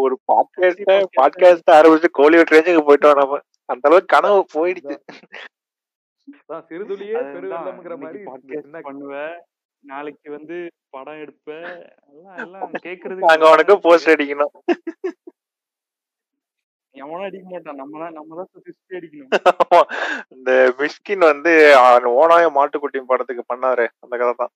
ஒரு பாட்காஸ்ட் பாட்காஸ்ட் ஆரம்பிச்சு கோலிவுட் ரேஞ்சுக்கு போயிட்டோம் நம்ம. அந்த அளவுக்கு கனவு போயிடுச்சு. அதான். சிறுதுளியே பெருவெள்ளம்ங்கிற மாதிரி என்ன பண்ணுவ நாளைக்கு வந்து படம் எடுப்ப எல்லாம் எல்லாம் நாங்க கேக்குறதுக்கு உனக்கு போஸ்ட் அடிக்கணும். எவனும் அடிக்க மாட்டான். நம்ம தான் நம்ம தான் சுத்தி அடிக்கணும். இந்த மிஷ்கின் வந்து அவன் ஓனாய மாட்டுக்குட்டியும் படத்துக்கு பண்ணாரு. அந்த கதை தான்.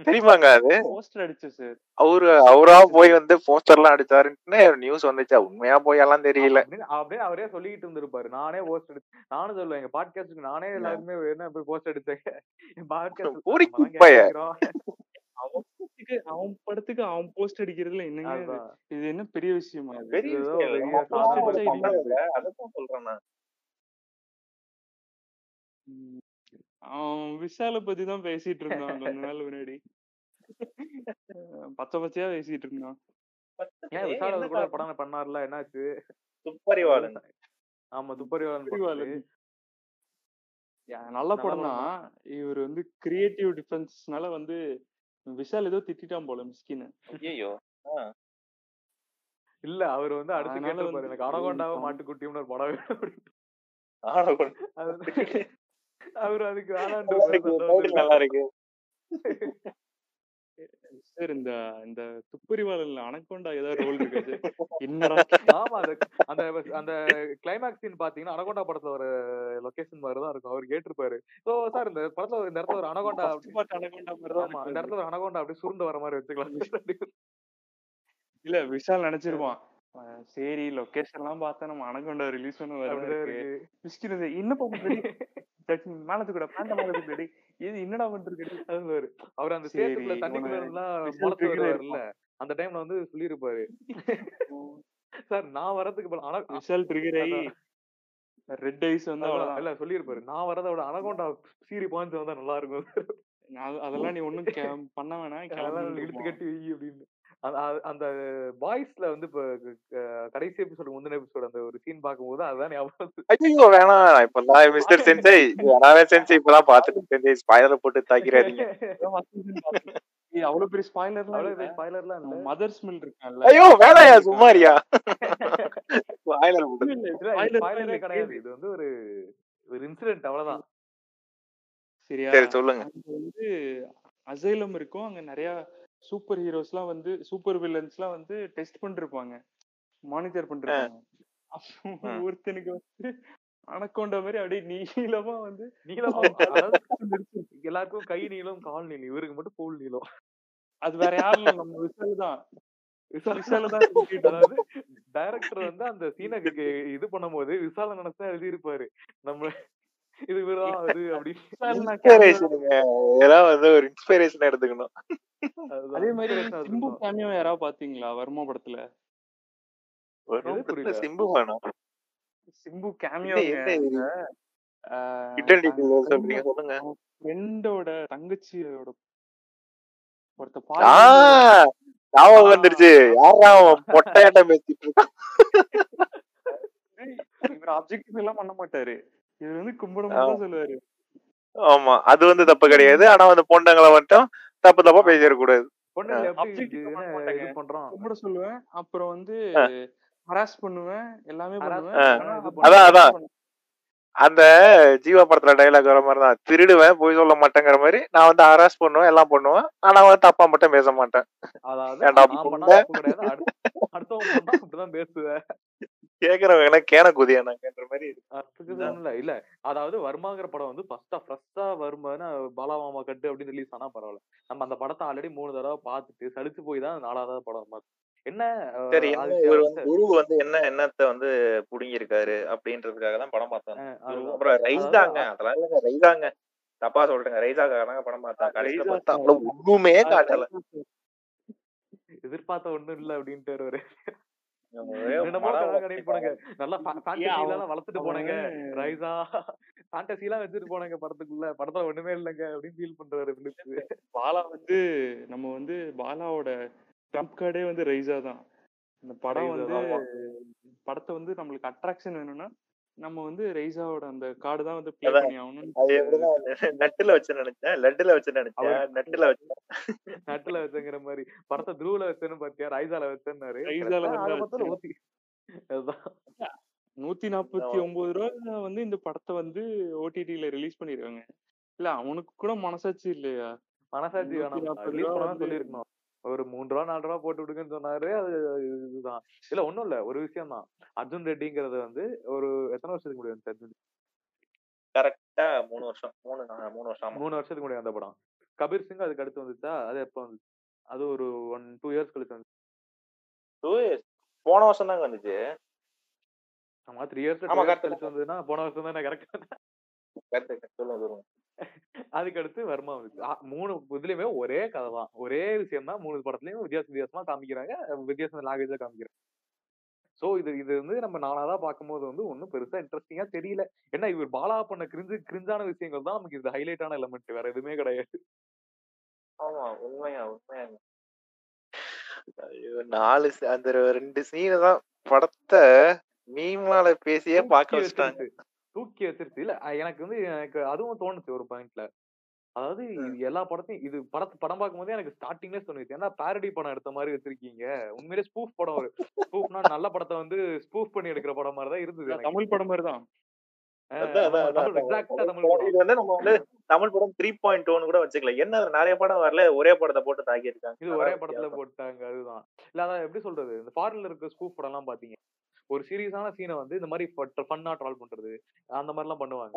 தெரியுமாங்க அது? <laughs> போஸ்டர் அடிச்சு சார். அவரு அவரா போய் வந்து போஸ்டர் எல்லாம் அடிச்சாருன்னு நியூஸ் வந்துச்சா. உண்மையா போய் எல்லாம் தெரியல அப்படியே அவரே சொல்லிட்டு இருந்திருப்பாரு. நானே போஸ்ட் எடுத்து நானும் சொல்லுவேன் எங்க பாட்காஸ்டுக்கு நானே எல்லாருக்குமே என்ன போய் போஸ்ட் பைய. அவன் படத்துக்கு அவன் போஸ்ட் அடிக்கிறதுல என்னங்க இது? என்ன பெரிய விஷயமா? இது பெரிய அடிச்சா. இல்ல. அதைத்தான் சொல்றேன். அவன் விஷால பத்தி தான் பேசிட்டு இருந்தான் கொஞ்ச <laughs> நாள் முன்னாடி. பச்சை பச்சையா பேசிட்டு இருந்தான். ஏன் அவர் கூட படம் பண்ணார்ல? என்னாச்சு? துப்பறிவாளன். ஆமா துப்பறிவாளன் நல்ல படம் தான். இவர் வந்து கிரியேட்டிவ் டிஃபரன்ஸ்னால வந்து விஷால் ஏதோ திட்டிட்டான் போல மிஸ்கின் ஐயோ இல்ல அவர் வந்து அடுத்து வந்து எனக்கு அனகொண்டாவை ஆமா. மாட்டுக்குட்டியும்னு ஒரு படம் அவர் அதுக்கு வேணான்ட்டு நல்லா இருக்கு, title நல்லா இருக்கு. சார் இந்த இந்த துப்பறிவாளன்ல அனக்கொண்டா ஏதாவது ரோல் இருக்கு? என்னடா? ஆமா அந்த அந்த அந்த கிளைமேக்ஸ் சீன் பாத்தீங்கன்னா அனகொண்டா படத்துல ஒரு லொகேஷன் மாதிரி தான் இருக்கும். அவர் கேட்டிருப்பாரு. சோ சார் இந்த படத்துல ஒரு- இந்த இடத்துல ஒரு அனகொண்டா அனகொண்டா மாதிரி தான் ஆமா இந்த. இடத்துல ஒரு அனகொண்டா அப்படியே சுருண்டு வர மாதிரி வச்சுக்கலாம். இல்ல விஷால் நினைச்சிருப்பான் அஹ் சரி லொகேஷன் எல்லாம் பார்த்தா நம்ம அனகொண்டா ரிலீஸ் பண்ண மிஸ்கின் இது என்னப்பா பண்றடி மேலத்து கூட பேண்ட மேலத்து இது என்னடா பண்றது அது. அவர் அந்த சேத்துக்குள்ள தண்ணிக்குள்ள அந்த டைம்ல வந்து சொல்லியிருப்பாரு. சார் நான் வரதுக்கு அன- விஷால் ட்ரிகர். ரெட் ஐஸ் வந்து இல்ல சொல்லியிருப்பாரு. நான் வரதை விட அனகொண்டா சீரி பாயிண்ட்ஸ் வந்தா நல்லா இருக்கும் அது- அதெல்லாம் நீ ஒண்ணும் பண்ண வேணாம். இழுத்து. கட்டி வை அப்படின்னு. அந்த- பாய்ஸ்ல வந்து இப்ப கடைசி எபிசோடு முந்தின எபிசோடு அந்த ஒரு சீன் பார்க்கும்போது அதுதான் ஞாபகம் வேணாம். இப்பதான் <laughs> மிஸ்டர் சென்சை வேணாவே சென்சை இப்பதான் பாத்துட்டு சென்சை ஸ்பாயிலர் போட்டு தாக்கிறாதீங்க. அவ்வளவு பெரிய ஸ்பாய்லர்லாம் அவ்வளவு இல்ல. ஸ்பாய்லர்லாம் இல்ல. மதர் ஸ்மெல் இருக்கான்ல. ஐயோ வேணாயா சும்மாரியா ஸ்பாயிலர் ஸ்பாய்லரே இல்ல, கிடையாது. இது வந்து ஒரு ஒரு இன்சிடென்ட் அவ்வளவுதான். சரியா? சரி சொல்லுங்க. வந்து அசைலம் இருக்கும். அங்க நிறைய சூப்பர் ஹீரோஸ்லாம் வந்து சூப்பர் வில்லன்ஸ்லாம் வந்து டெஸ்ட் பண்ணிருப்பாங்க. மானிட்டர் ம். ஒருத்தனுக்கு வந்து அனக்கொண்ட மாதிரி அப்படியே நீளமா வந்து நீளமா <laughs> எல்லாருக்கும் கை நீளம் கால் நீளம் இவருக்கு மட்டும் பூல் நீளம். அது வேற யாரும் நம்ம விசால் தான். அதாவது டைரக்டர் வந்து அந்த சீனுக்கு இது பண்ணும்போது விசால நினைச்சா எழுதியிருப்பாரு. நம்ம இது இவரா அது அப்படின்னு. ஒரு இன்ஸ்பிரேஷன் எடுத்துக்கணும். அதே மாதிரி சிம்பு. கேமியோ யாராவது பாத்தீங்களா? வர்மா படத்துல? சிம்பு வேணும் சிம்பு கேமியோ சொல்லுங்க. ஃப்ரெண்டோட தங்கச்சியோட ஒருத்த ஞாபகம் வந்துருச்சு. யாரா பொட்டையாட்டம் பேசிட்டு இருக்கான்? இவர் அப்ஜெக்டிவ் எல்லாம் பண்ண மாட்டாரு. இது வந்து கும்பிடும் சொல்லுவாரு. ஆமா. அது வந்து தப்பு கிடையாது. ஆனா வந்து பொண்டங்களை மட்டும் தப்பு தப்பா பேசிடக்கூடாது. கும்பிட சொல்லுவேன். அப்புறம் வந்து. ஹராஸ் பண்ணுவேன். எல்லாமே Harass பண்ணுவேன். அதான், அதான். அந்த ஜீவா படத்துல டைலாக் வர மாதிரி தான். திருடுவேன் போய் சொல்ல மாட்டேங்கிற மாதிரி. நான் வந்து ஹராஸ் பண்ணுவேன் எல்லாம் பண்ணுவேன். ஆனா வந்து தப்பா மட்டும் பேச மாட்டேன். அதாவது அடுத்தவங்க அப்படிதான் பேசுவேன். கேக்குறவங்க கேன குதியா நாங்கன்ற மாதிரி இல்ல இல்ல. அதாவது வருமாங்கிற படம் வந்து ஃபர்ஸ்டா ஃப்ரெஷ்ஷா வருமானா பாலாமாமா கட்டு அப்படின்னு ரிலீஸ் ஆனா பரவாயில்ல. நம்ம அந்த படத்தை ஆல்ரெடி மூணு தடவை பார்த்துட்டு சலிச்சு போய் தான் நாலாவது படம் பார்த்தோம் என்ன சரி இவர் வந்து- குரு வந்து என்ன என்னத்த வந்து புடுங்கியிருக்காரு அப்படின்றதுக்காக தான் படம் அதுதான். அப்புறம் ரைஸாங்க அதெல்லாம் இல்லைங்க ரைஸாங்க தப்பா சொல்றேங்க ரைஸாக்காக படம் பார்த்தேன். கடைசியில பார்த்தா அவ்வளவு ஒண்ணுமே காட்டல. எதிர்பார்த்த ஒண்ணும் இல்ல அப்படின்ட்டு நல்லா வளர்த்துட்டு போனாங்க. ஃபேண்டசி எல்லாம் வச்சுட்டு போனாங்க படத்துக்குள்ள. படத்துல ஒண்ணுமே இல்லைங்க அப்படின்னு ஃபீல் பண்றாரு பாலா வந்து நம்ம வந்து பாலாவோட ட்ரம்ப் கார்டே வந்து தான் இந்த படம் வந்து. படத்தை வந்து நம்மளுக்கு அட்ராக்ஷன் வேணும்னா நம்ம வந்து ரைஸாவோட அந்த கார்டு தான் வந்து ப்ளே. பண்ணி எப்படின்னா நட்டுல வச்சு நினைச்சேன். லட்டுல வச்சு நினைச்சேன். நட்டுல வச்சு நட்டுல வச்சங்கிற மாதிரி. படத்தை த்ரூல வச்சேன்னு பாத்தியா? ரைஸால வச்சேன்னாரு. ஊத்தி அதுதான் நூத்தி நாற்பத்தி ஒன்பது ரூபா வந்து இந்த படத்தை வந்து ஓடிடில ரிலீஸ் பண்ணிருக்காங்க. இல்ல அவனுக்கு கூட மனசாட்சி இல்லையா? மனசாட்சி நூத்தி வேணாம். சொல்லியிருக்கணும். ஒரு மூணு ரூபா நாலு ரூபா போட்டு விடுங்கன்னு சொன்னாரு. அது இதுதான். இல்ல ஒண்ணும் இல்ல. ஒரு விஷயம் தான் அர்ஜுன் ரெட்டிங்கிறது வந்து ஒரு எத்தனை வருஷத்துக்கு முடியும் அர்ஜுன் கரெக்டா மூணு வருஷம். மூணு மூணு வருஷம். மூணு வருஷத்துக்கு முடியும் அந்த படம். கபீர் சிங் அதுக்கு அடுத்து வந்துச்சா? அது எப்போ வந்துச்சு அது ஒரு ஒன் டூ இயர்ஸ் கழிச்சு வந்துச்சு Two years. போன வருஷம் தாங்க வந்துச்சு. ஆமா த்ரீ இயர்ஸ் கழிச்சு வந்ததுன்னா போன வருஷம் தானே கரெக்ட். சொல்லுங்க சொல்லுங்க. அதுக்கு அடுத்து வர்மா மூணு இதுலயுமே ஒரே கதை தான் ஒரே விஷயம் தான் மூணு படத்துலயும் வித்தியாச வித்தியாசமா காமிக்கிறாங்க. வித்தியாச லாங்குவேஜா காமிக்கிறாங்க. சோ இது இது வந்து நம்ம நானாதான் பார்க்கும்போது வந்து ஒன்றும் பெருசா இன்ட்ரெஸ்டிங்கா தெரியல. ஏன்னா இவர் பாலா பண்ண கிரிஞ்சு கிரிஞ்சான விஷயங்கள் தான் நமக்கு இது ஹைலைட்டான எலமெண்ட் வேற எதுவுமே கிடையாது. ஆமா உண்மையா உண்மையா. ஐயோ நாலு அந்த ரெண்டு சீனு தான் படத்தை மீமால பேசியே பார்க்க தூக்கி வச்சுட்டாங்க. தூக்கி வச்சிருச்சு இல்ல எனக்கு வந்து எனக்கு அதுவும் தோணுச்சு ஒரு பாயிண்ட்ல அதாவது இது எல்லா படத்தையும் இது படத்து படம் பார்க்கும்போதே எனக்கு ஸ்டார்டிங்லேயே தோணுச்சு. ஏன்னா பேரடி படம் எடுத்த மாதிரி வச்சிருக்கீங்க? உண்மையிலே ஸ்பூஃப் படம் ஒரு ஸ்பூஃப்னா <laughs> நல்ல படத்தை வந்து ஸ்பூஃப் பண்ணி எடுக்கிற படம் மாதிரி தான் இருந்தது. தமிழ் படம் மாதிரி தான். தமிழ் படம். த்ரீ பாயிண்ட் ஒன் கூட வச்சுக்கலாம். என்ன நிறைய படம் வரல ஒரே படத்தை போட்டு தாக்கி இருக்காங்க இது ஒரே படத்துல போட்டாங்க. அதுதான். இல்ல அதான் எப்படி சொல்றது? இந்த ஃபாரின்ல இருக்க ஸ்கூப் படம் எல்லாம் பாத்தீங்க ஒரு சீரியஸான சீனை வந்து இந்த மாதிரி ஃபன்னா ட்ரால் பண்றது அந்த மாதிரி எல்லாம் பண்ணுவாங்க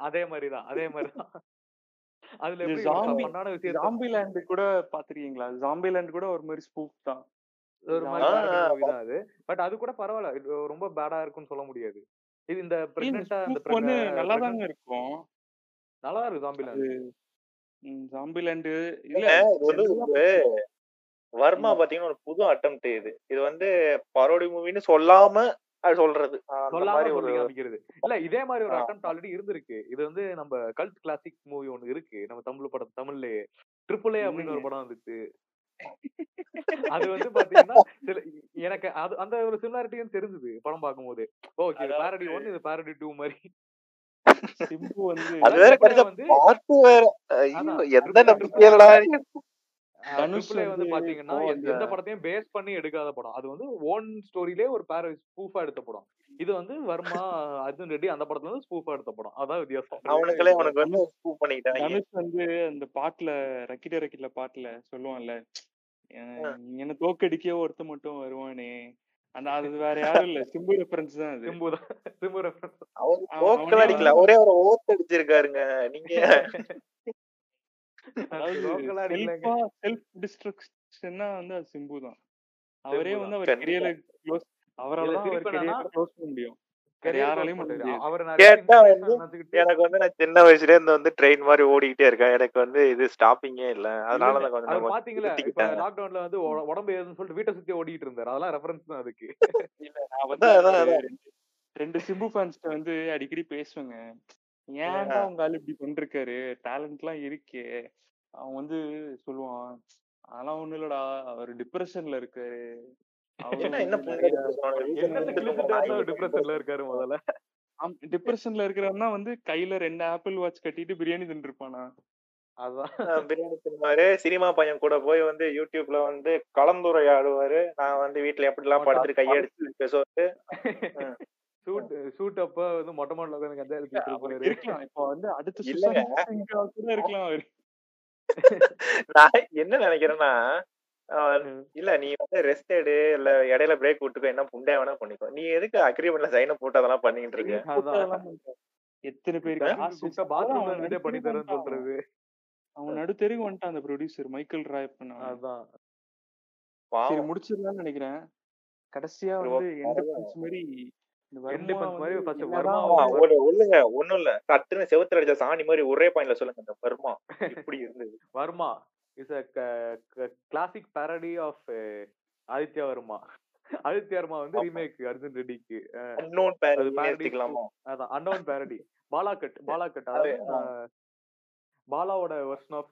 அதே மாதிரிதான் அதே மாதிரிதான். அதுல பண்ணான விஷயத்த ஜாம்பி லேண்ட் கூட பாத்திருக்கீங்களா ஜாம்பி லேண்ட் கூட ஒரு மாதிரி ஸ்பூப் தான். ஒரு மாதிரி அது. பட் அது கூட பரவாயில்ல ரொம்ப பேடா இருக்கும்னு சொல்ல முடியாது. இது இந்த வந்து pregnant- நல்லா தாங்க இருக்கும். நல்லா இருக்கு ஜாம்பில ஜாம்பி லேண்ட் இல்ல இல்ல, இது வந்து ஒரு வர்மா பாத்தீங்கன்னா ஒரு புது அட்டம்ப்ட் இது. இது வந்து பரோடி மூவின்னு சொல்லாம சொல்றது. இல்ல இதே மாதிரி ஒரு. அட்டம் ஆல்ரெடி இருந்திருக்கு. இது வந்து நம்ம கல்ட் கிளாசிக் மூவி ஒன்னு இருக்கு. நம்ம தமிழ் படம் தமிழ்லயே. ட்ரிபிள் ஏ அப்படின்னு ஒரு படம் வந்துச்சு. அது வந்து பாத்தீங்கன்னா எனக்கு அது அந்த ஒரு சிமிலாரிட்டியும் தெரிஞ்சது படம் பார்க்கும்போது. ஓகே இது பேரடி ஒன் இது பேரடி டூ மாதிரி. <laughs> சிம்பு வந்து அது வேற வந்து எந்த நம்பிக்கையிலடா தனுஷ் ட்ரிபிள் வந்து வந்து பாத்தீங்கன்னா எந்த- எந்த படத்தையும் பேஸ் பண்ணி எடுக்காத படம். அது வந்து ஓன் ஸ்டோரியிலே ஒரு பேர ஸ்பூஃபா எடுத்த படம். இது வந்து வர்மா அர்ஜுன் ரெட்டி அந்த படத்துல இருந்து ஸ்பூஃபா எடுத்த படம். அதான் வித்தியாசம். அவனுங்களே அவனுக்கு வந்து ஸ்கூப் பண்ணிக்கிட்டாங்க தனுஷ் வந்து அந்த பாட்டுல ரக்கிட ரக்கிட பாட்டுல சொல்லுவான்ல என்ன தோக்கடிக்க ஒருத்த மட்டும் வருவானே. அந்த அது <laughs> வேற யாரும் இல்ல. சிம்பு ரெஃபரன்ஸ் தான் அது. சிம்பு தான். சிம்பு ரெஃபரன்ஸ் அவர் வந்து அவரே அவரை ஓத்து அடிச்சிருக்காருங்க. நீங்க <laughs> செல்ஃபா செல்ஃப் டிஸ்ட்ரக்ஷன்னா வந்து அது சிம்பு தான். அவரே வந்து அவர் கெரியரை க்ளோஸ் அவரால அவர் க்ளோஸ் பண்ண முடியும். நினைச்சுக்கிட்டு எனக்கு வந்து நான் சின்ன வயசுல இருந்து வந்து ட்ரெயின் மாதிரி ஓடிக்கிட்டே இருக்கேன். எனக்கு வந்து இது ஸ்டாப்பிங்கே இல்ல. அதனால தான் கொஞ்சம் பாத்தீங்களா? லாக்டவுன்ல வந்து உட- உடம்பு ஏதுன்னு சொல்லிட்டு வீட்டை சுத்தி ஓடிட்டு இருந்தாரு. அதெல்லாம் ரெஃபரன்ஸ் தான் அதுக்கு. இல்ல நான் வந்து ரெண்டு சிம்பு ஃபேன்ஸ்ட்ட வந்து அடிக்கடி பேசுவேங்க. ஏன்டா உங்க ஆளு இப்படி பண்ணிருக்காரு டேலண்ட்லாம் இருக்கே. அவன் வந்து சொல்லுவான் அதெல்லாம் ஒண்ணும் இல்லடா அவர் டிப்ரெஷன்ல இருக்காரு. டிப்ரெஷன்ல இருக்காரு? முதல்ல. டிப்ரெஷன்ல இருக்கிறவன்னா வந்து கையில ரெண்டு ஆப்பிள் வாட்ச் கட்டிட்டு பிரியாணி தின்றுப்பானா அதான். பிரியாணி தின்னுவாரு. சினிமா பையன் கூட போய் வந்து யூடியூப்ல வந்து கலந்துரையாடுவாரு. நான் வந்து வீட்டுல எப்படிலாம் அவன் படுத்துட்டு கையடிச்சு பேசுவாரு. ஷூட் ஷூட் அப்ப வந்து மொட்டை மாடல உட்காந்து கஞ்சா இருப்பாரு இருக்கலாம். இப்போ வந்து அடுத்த கூட இருக்கலாம் அவரு. நான் என்ன நினைக்கிறேன்னா. இல்ல நீ வந்து ரெஸ்ட் எடு இல்ல இடையில பிரேக் விட்டுக்கோ என்ன புண்டையா வேணா பண்ணிக்கோ. நீ எதுக்கு அக்ரிமெண்ட்ல சைன போட்டு அதெல்லாம் பண்ணிட்டு இருக்க? எத்தனை பேர் ஆஹ் காசு கூப்பிட்டா வச்சு அதான் பாத்ரூம்ல பண்ணி தரேன்னு சொல்றது. அவன் நடுத்தெருவுக்கு வந்துட்டான் அந்த ப்ரொடியூசர் மைக்கேல் ராய் பண்ணான் அதான். சரி முடிச்சிடலாம்னு நினைக்கிறேன். கடைசியா வந்து எந்த மாதிரி ஒண்ணுங்க <laughs> ஒண்ணும் இல்ல. சட்டுன்னு செவுத்துல அடிச்ச சாணி மாதிரி ஒரே பாயிண்ட்ல சொல்லுங்க இந்த வருமா இப்படி இருந்தது. Varma? Is a classic parody of Aditya Varma. <laughs> Aditya Varma வந்து ரீமேக் அர்ஜுன் ரெட்டிக்கு அன்னோன் பேரடி அதான் அன்னோன் பாலா கட் பாலா கட் அது பாலாவோட வெர்ஷன் ஆஃப்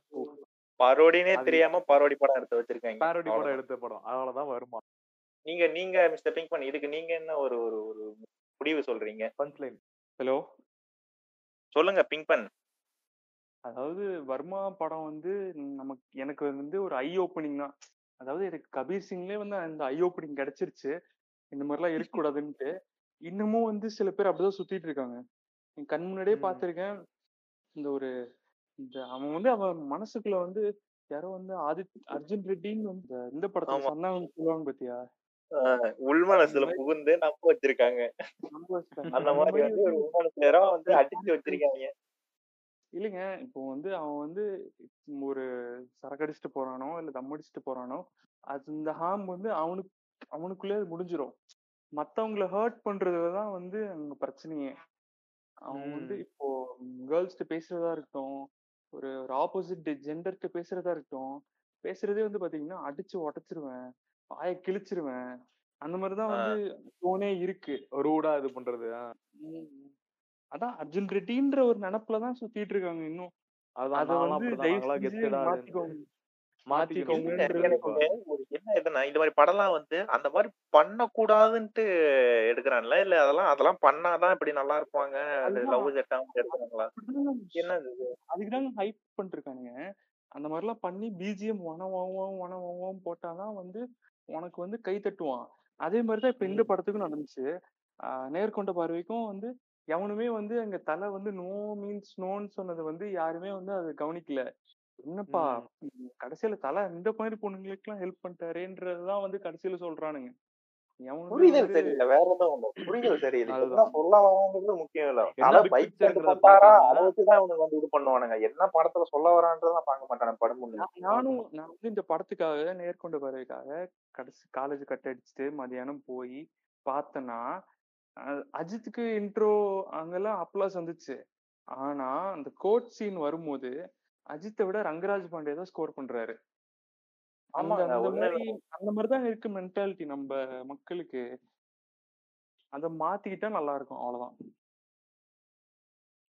பரோடினே தெரியாம பரோடி படம் எடுத்து வச்சிருக்காங்க. Parody படம் எடுத்த படம். அவ்வளவுதான் வருமா? நீங்க நீங்க மிஸ்டர் பிங்க் பண்ணி இதுக்கு நீங்க என்ன ஒரு ஒரு ஒரு முடிவு சொல்றீங்க? பஞ்ச் லைன் ஹலோ சொல்லுங்க பிங்க் பன் அதாவது வர்மா படம் வந்து நமக்கு எனக்கு வந்து ஒரு ஐ ஓப்பனிங் தான். அதாவது எனக்கு கபீர் சிங்லேயே வந்து அந்த ஐ ஓப்பனிங் கிடைச்சிருச்சு. இந்த மாதிரிலாம் <laughs> இருக்கக்கூடாதுன்ட்டு. இன்னமும் வந்து சில பேர் அப்படிதான் சுத்திட்டு இருக்காங்க. என் கண் முன்னாடியே. பார்த்திருக்கேன் இந்த ஒரு இந்த அவன் வந்து அவன் மனசுக்குள்ள வந்து யாரோ வந்து ஆதித் அர்ஜுன் ரெட்டின்னு இந்த- படத்துல சந்தானம் சொல்லுவாங்க பாத்தியா? உள்மனசுல புகுந்து நம்ப வச்சிருக்காங்க. அந்த மாதிரி வந்து ஒரு வந்து உள்மனசுலரா வந்து அடிச்சு வச்சிருக்காங்க. இல்லைங்க. இப்போ வந்து அவன் வந்து ஒரு சரக்கு அடிச்சுட்டு போறானோ இல்ல தம் அடிச்சுட்டு போறானோ அது இந்த ஹார்ம் வந்து அவனுக்கு அவனுக்குள்ளே அது முடிஞ்சிரும். மத்தவங்கள ஹர்ட் பண்றதுலதான் வந்து அங்க பிரச்சனையே. அவன் வந்து. இப்போ கேர்ள்ஸ்கிட்ட பேசுறதா இருக்கட்டும் ஒரு ஒரு ஆப்போசிட் ஜெண்டர்கிட்ட பேசுறதா இருக்கட்டும் பேசுறதே வந்து பாத்தீங்கன்னா அடிச்சு உடைச்சிருவேன். வாயை கிழிச்சிருவேன். அந்த மாதிரிதான் வந்து டோனே இருக்கு. ரூடா இது பண்றது. அதான் அர்ஜுன் ரெட்டின்ற ஒரு நினப்புல தான் சுத்திட்டு இருக்காங்க இன்னும். அத வந்து மாத்திக்கோங்க. என்ன இந்த மாதிரி படம்லாம் வந்து அந்த மாதிரி பண்ணக்கூடாதுன்ட்டு எடுக்கிறான்ல? இல்ல அதெல்லாம் அதெல்லாம் பண்ணாதான் இப்படி நல்லா இருப்பாங்க? லவ் செட் எடுக்கிறாங்களா? என்னது இது? அதுக்குதாங்க ஹைப் பண்ணிருக்கானுங்க. அந்த மாதிரிலாம் பண்ணி பிஜிஎம் வன வனம் வன வனம் போட்டாதான் வந்து உனக்கு வந்து கை தட்டுவான். அதே மாதிரிதான் இப்ப இந்த. படத்துக்கும் நடந்துச்சு. நேர்கொண்ட பார்வைக்கும் வந்து எவனுமே வந்து அங்க தலை வந்து நோ மீன்ஸ் நோன்னு சொன்னது வந்து யாருமே வந்து அதை கவனிக்கல. என்னப்பா கடைசியில தலை இந்த மாதிரி பொண்ணுங்களுக்கு எல்லாம் ஹெல்ப் பண்ணிட்டாரேன்றதுதான் வந்து கடைசியில சொல்றானுங்க. புரிதல் சரியில்லை வேற எதுவும் ஒண்ணு? புரிதல் சரியில்லை சொல்ல வராங்கிறது முக்கியம் இல்ல. தலை பிக் போட்டாரா அதை வச்சுதான் இவனுக்கு வந்து இது பண்ணுவானுங்க. என்ன படத்துல சொல்ல வரான்றதான் பார்க்க மாட்டானு. படம் நானும் நான் வந்து இந்த படத்துக்காக நேர்கொண்ட பார்வைக்காக கடைசி காலேஜ் கட் அடிச்சுட்டு மதியானம் போய் பார்த்தேன்னா அஹ் அஜித்துக்கு இன்ட்ரோ அங்கெல்லாம் அப்ளாஸ் வந்துச்சு. ஆனா அந்த கோட் சீன் வரும்போது அஜித்தை விட ரங்கராஜ் பாண்டே தான் ஸ்கோர் பண்றாரு. அந்த ஆமாங்க. அந்த ஒண்ணு மாதிரி அந்த மாதிரி தான் இருக்கு மென்டாலிட்டி நம்ம மக்களுக்கு. அத மாத்திக்கிட்டா நல்லா இருக்கும் அவ்வளவுதான்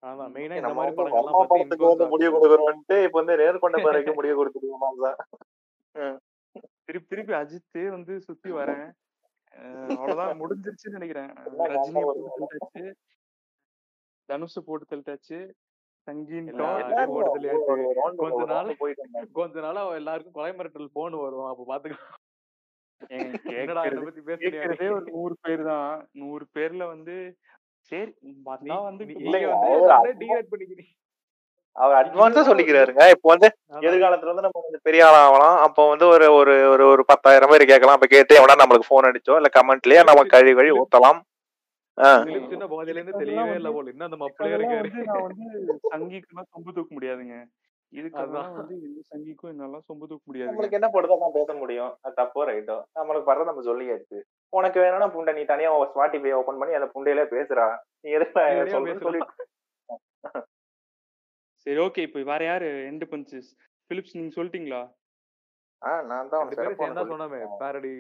அதான் மெயினா இந்த மாதிரி படங்கள்லாம் பார்த்து வந்து முடிவு ஆகுது கொடுக்குறோன்ட்டு இப்ப வந்து நேர்கொண்ட <laughs> பார்வைக்கு முடிவு கொடுத்துருக்கோம் தான் திருப்பி திருப்பி அஜித்தே வந்து சுத்தி வரேன். அவ்வளவுதான். முடிஞ்சிருச்சுன்னு நினைக்கிறேன். ஞாபகம் போட்டு தனுஷை போட்டு தள்ளிட்டாச்சு. Round கொஞ்ச நாள் கொஞ்ச நாளா எல்லாருக்கும் கொலை மிரட்டல் போன் வரும். அப்ப பாத்துக்கலாம். ஒரு நூறு பேர் தான். நூறு பேர்ல வந்து சரி வந்தா டீரேட் பண்ணிக்கிறீங்க அவர் அட்வான்ஸா சொல்லிக்கிறாருங்க. இப்போ வந்து. எதிர்காலத்துல வந்து நம்ம கொஞ்சம் பெரிய ஆள் ஆகலாம். அப்போ வந்து ஒரு ஒரு ஒரு ஒரு பத்தாயிரம் பேர் கேட்கலாம். அப்ப கேட்டு எவனா நம்மளுக்கு போன் அடிச்சோ இல்ல கமெண்ட்லயே நம்ம கழுவி கழுவி ஊத்தலாம். சின்ன போதையில இருந்து தெரியவே இல்ல போல. இன்னும் அந்த மப்பிளையே இதெல்லாம் இருக்காரு. நான் வந்து சொம்பு தூக்க முடியாதுங்க. இதுக்கெல்லாம். வந்து எந்த சங்கிக்கும் என்னாலாம் சொம்பு தூக்க முடியாதுங்க. நம்மளுக்கு என்ன படுதோ பேச முடியும். அது தப்போ ரைட்டோ? நம்மளுக்கு படுறத நம்ம சொல்லியாச்சு. உனக்கு வேணும்னா புண்டை நீ தனியா ஸ்பாட்டிஃபை ஓபன் பண்ணி அந்த புண்டையில பேசுறா. நீ எதுக்கு. சொல்லி சரி ஓகே இப்போ வேற யாரு? எண்டு பஞ்சஸ் பிலிப்ஸ் நீங்க சொல்லிட்டீங்களா? ஆஹ் நான் தான் சொன்னமே. பேரடி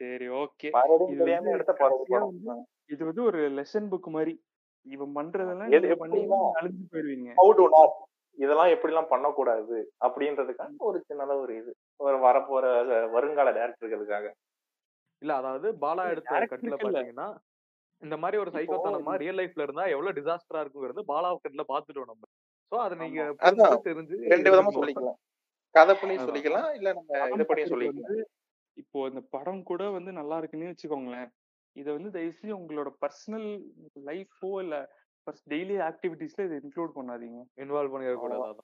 சரி ஓகே. இது வந்து ஒரு லெசன் புக் மாதிரி இவன் பண்றதெல்லாம் அழிஞ்சு போயிருவீங்க. இதெல்லாம் எப்படி எல்லாம் பண்ணக்கூடாது அப்படின்றதுக்காக ஒரு சின்னதா ஒரு இது. ஒரு வரப்போற வருங்கால டேரக்டர்களுக்காக இல்ல அதாவது பாலா எடுத்த இருக்குல்ல. பாத்தீங்கன்னா இந்த மாதிரி ஒரு சைக்கோத்தனமா ரியல் லைஃப்ல இருந்தா எவ்வளவு டிசாஸ்டரா இருக்குங்கிறது பாலா கட்ல பாத்துட்டோம் நம்ம. சோ அத நீங்க. தெரிஞ்சு ரெண்டு விதமா. சொல்லிக்கலாம். கதை பண்ணி. சொல்லிக்கலாம். இல்ல நம்ம இது பண்ணி பார்க்கறது சொல்லிக்கலாம். இப்போ இந்த படம் கூட வந்து நல்லா இருக்குன்னு வச்சுக்கோங்களேன். இதை வந்து தயவுசெய்து உங்களோட பர்சனல் லைஃபோ இல்ல டெய்லி ஆக்டிவிட்டீஸ்ல இதை இன்க்ளூட் பண்ணாதீங்க. இன்வால்வ் பண்ணிட கூடாது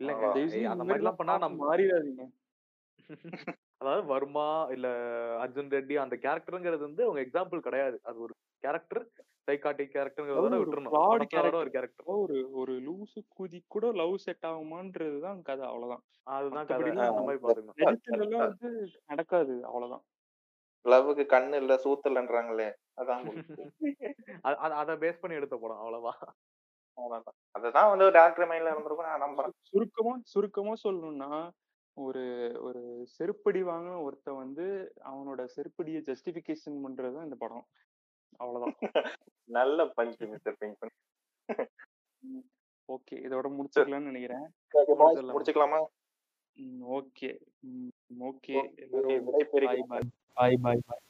இல்லங்க. தயவுசெய்து அந்த மாதிரி எல்லாம் பண்ணா நம்ம மாறிடாதீங்க. <laughs> அதாவது வர்மா இல்ல அர்ஜுன் ரெட்டி அந்த கேரக்டருங்கிறது வந்து அவங்க எக்ஸாம்பிள் கிடையாது. அது ஒரு கேரக்டர் சைக்காட்டிக் கேரக்டர்ங்கிறத விட்டுறணும். ஒரு கேரக்டர் ஒரு ஒரு லூசு குதி கூட லவ் செட் ஆகுமான்றதுதான் கதை அவ்வளவுதான். அதுதான் கதை. அந்த மாதிரி எல்லாம் வந்து நடக்காது அவ்வளவுதான். லவ்வுக்கு கண்ணு இல்ல சூத்தலன்றாங்களே அதான் <laughs> அத பேஸ் பண்ணி எடுத்த படம் அவ்வளவுதான். அதுதான் வந்து ஒரு டேரக்டர் மைண்ட்ல இருந்திருக்கும் நான் நம்புறேன். சுருக்கமா சுருக்கமா சொல்லணும்னா ஒரு ஒரு செருப்படி வாங்க ஒருத்தன் வந்து அவனோட செருப்படியை ஜஸ்டிபிகேஷன் பண்றதுதான் இந்த படம். அவ்வளவுதான். நல்ல பஞ்ச் மிஸ்டர் பிங்க் ஓகே இதோட முடிச்சுக்கலாம்னு நினைக்கிறேன். முடிச்சுக்கலாமா? ஓகே. ஓகே. பாய் பாய் பாய் பாய்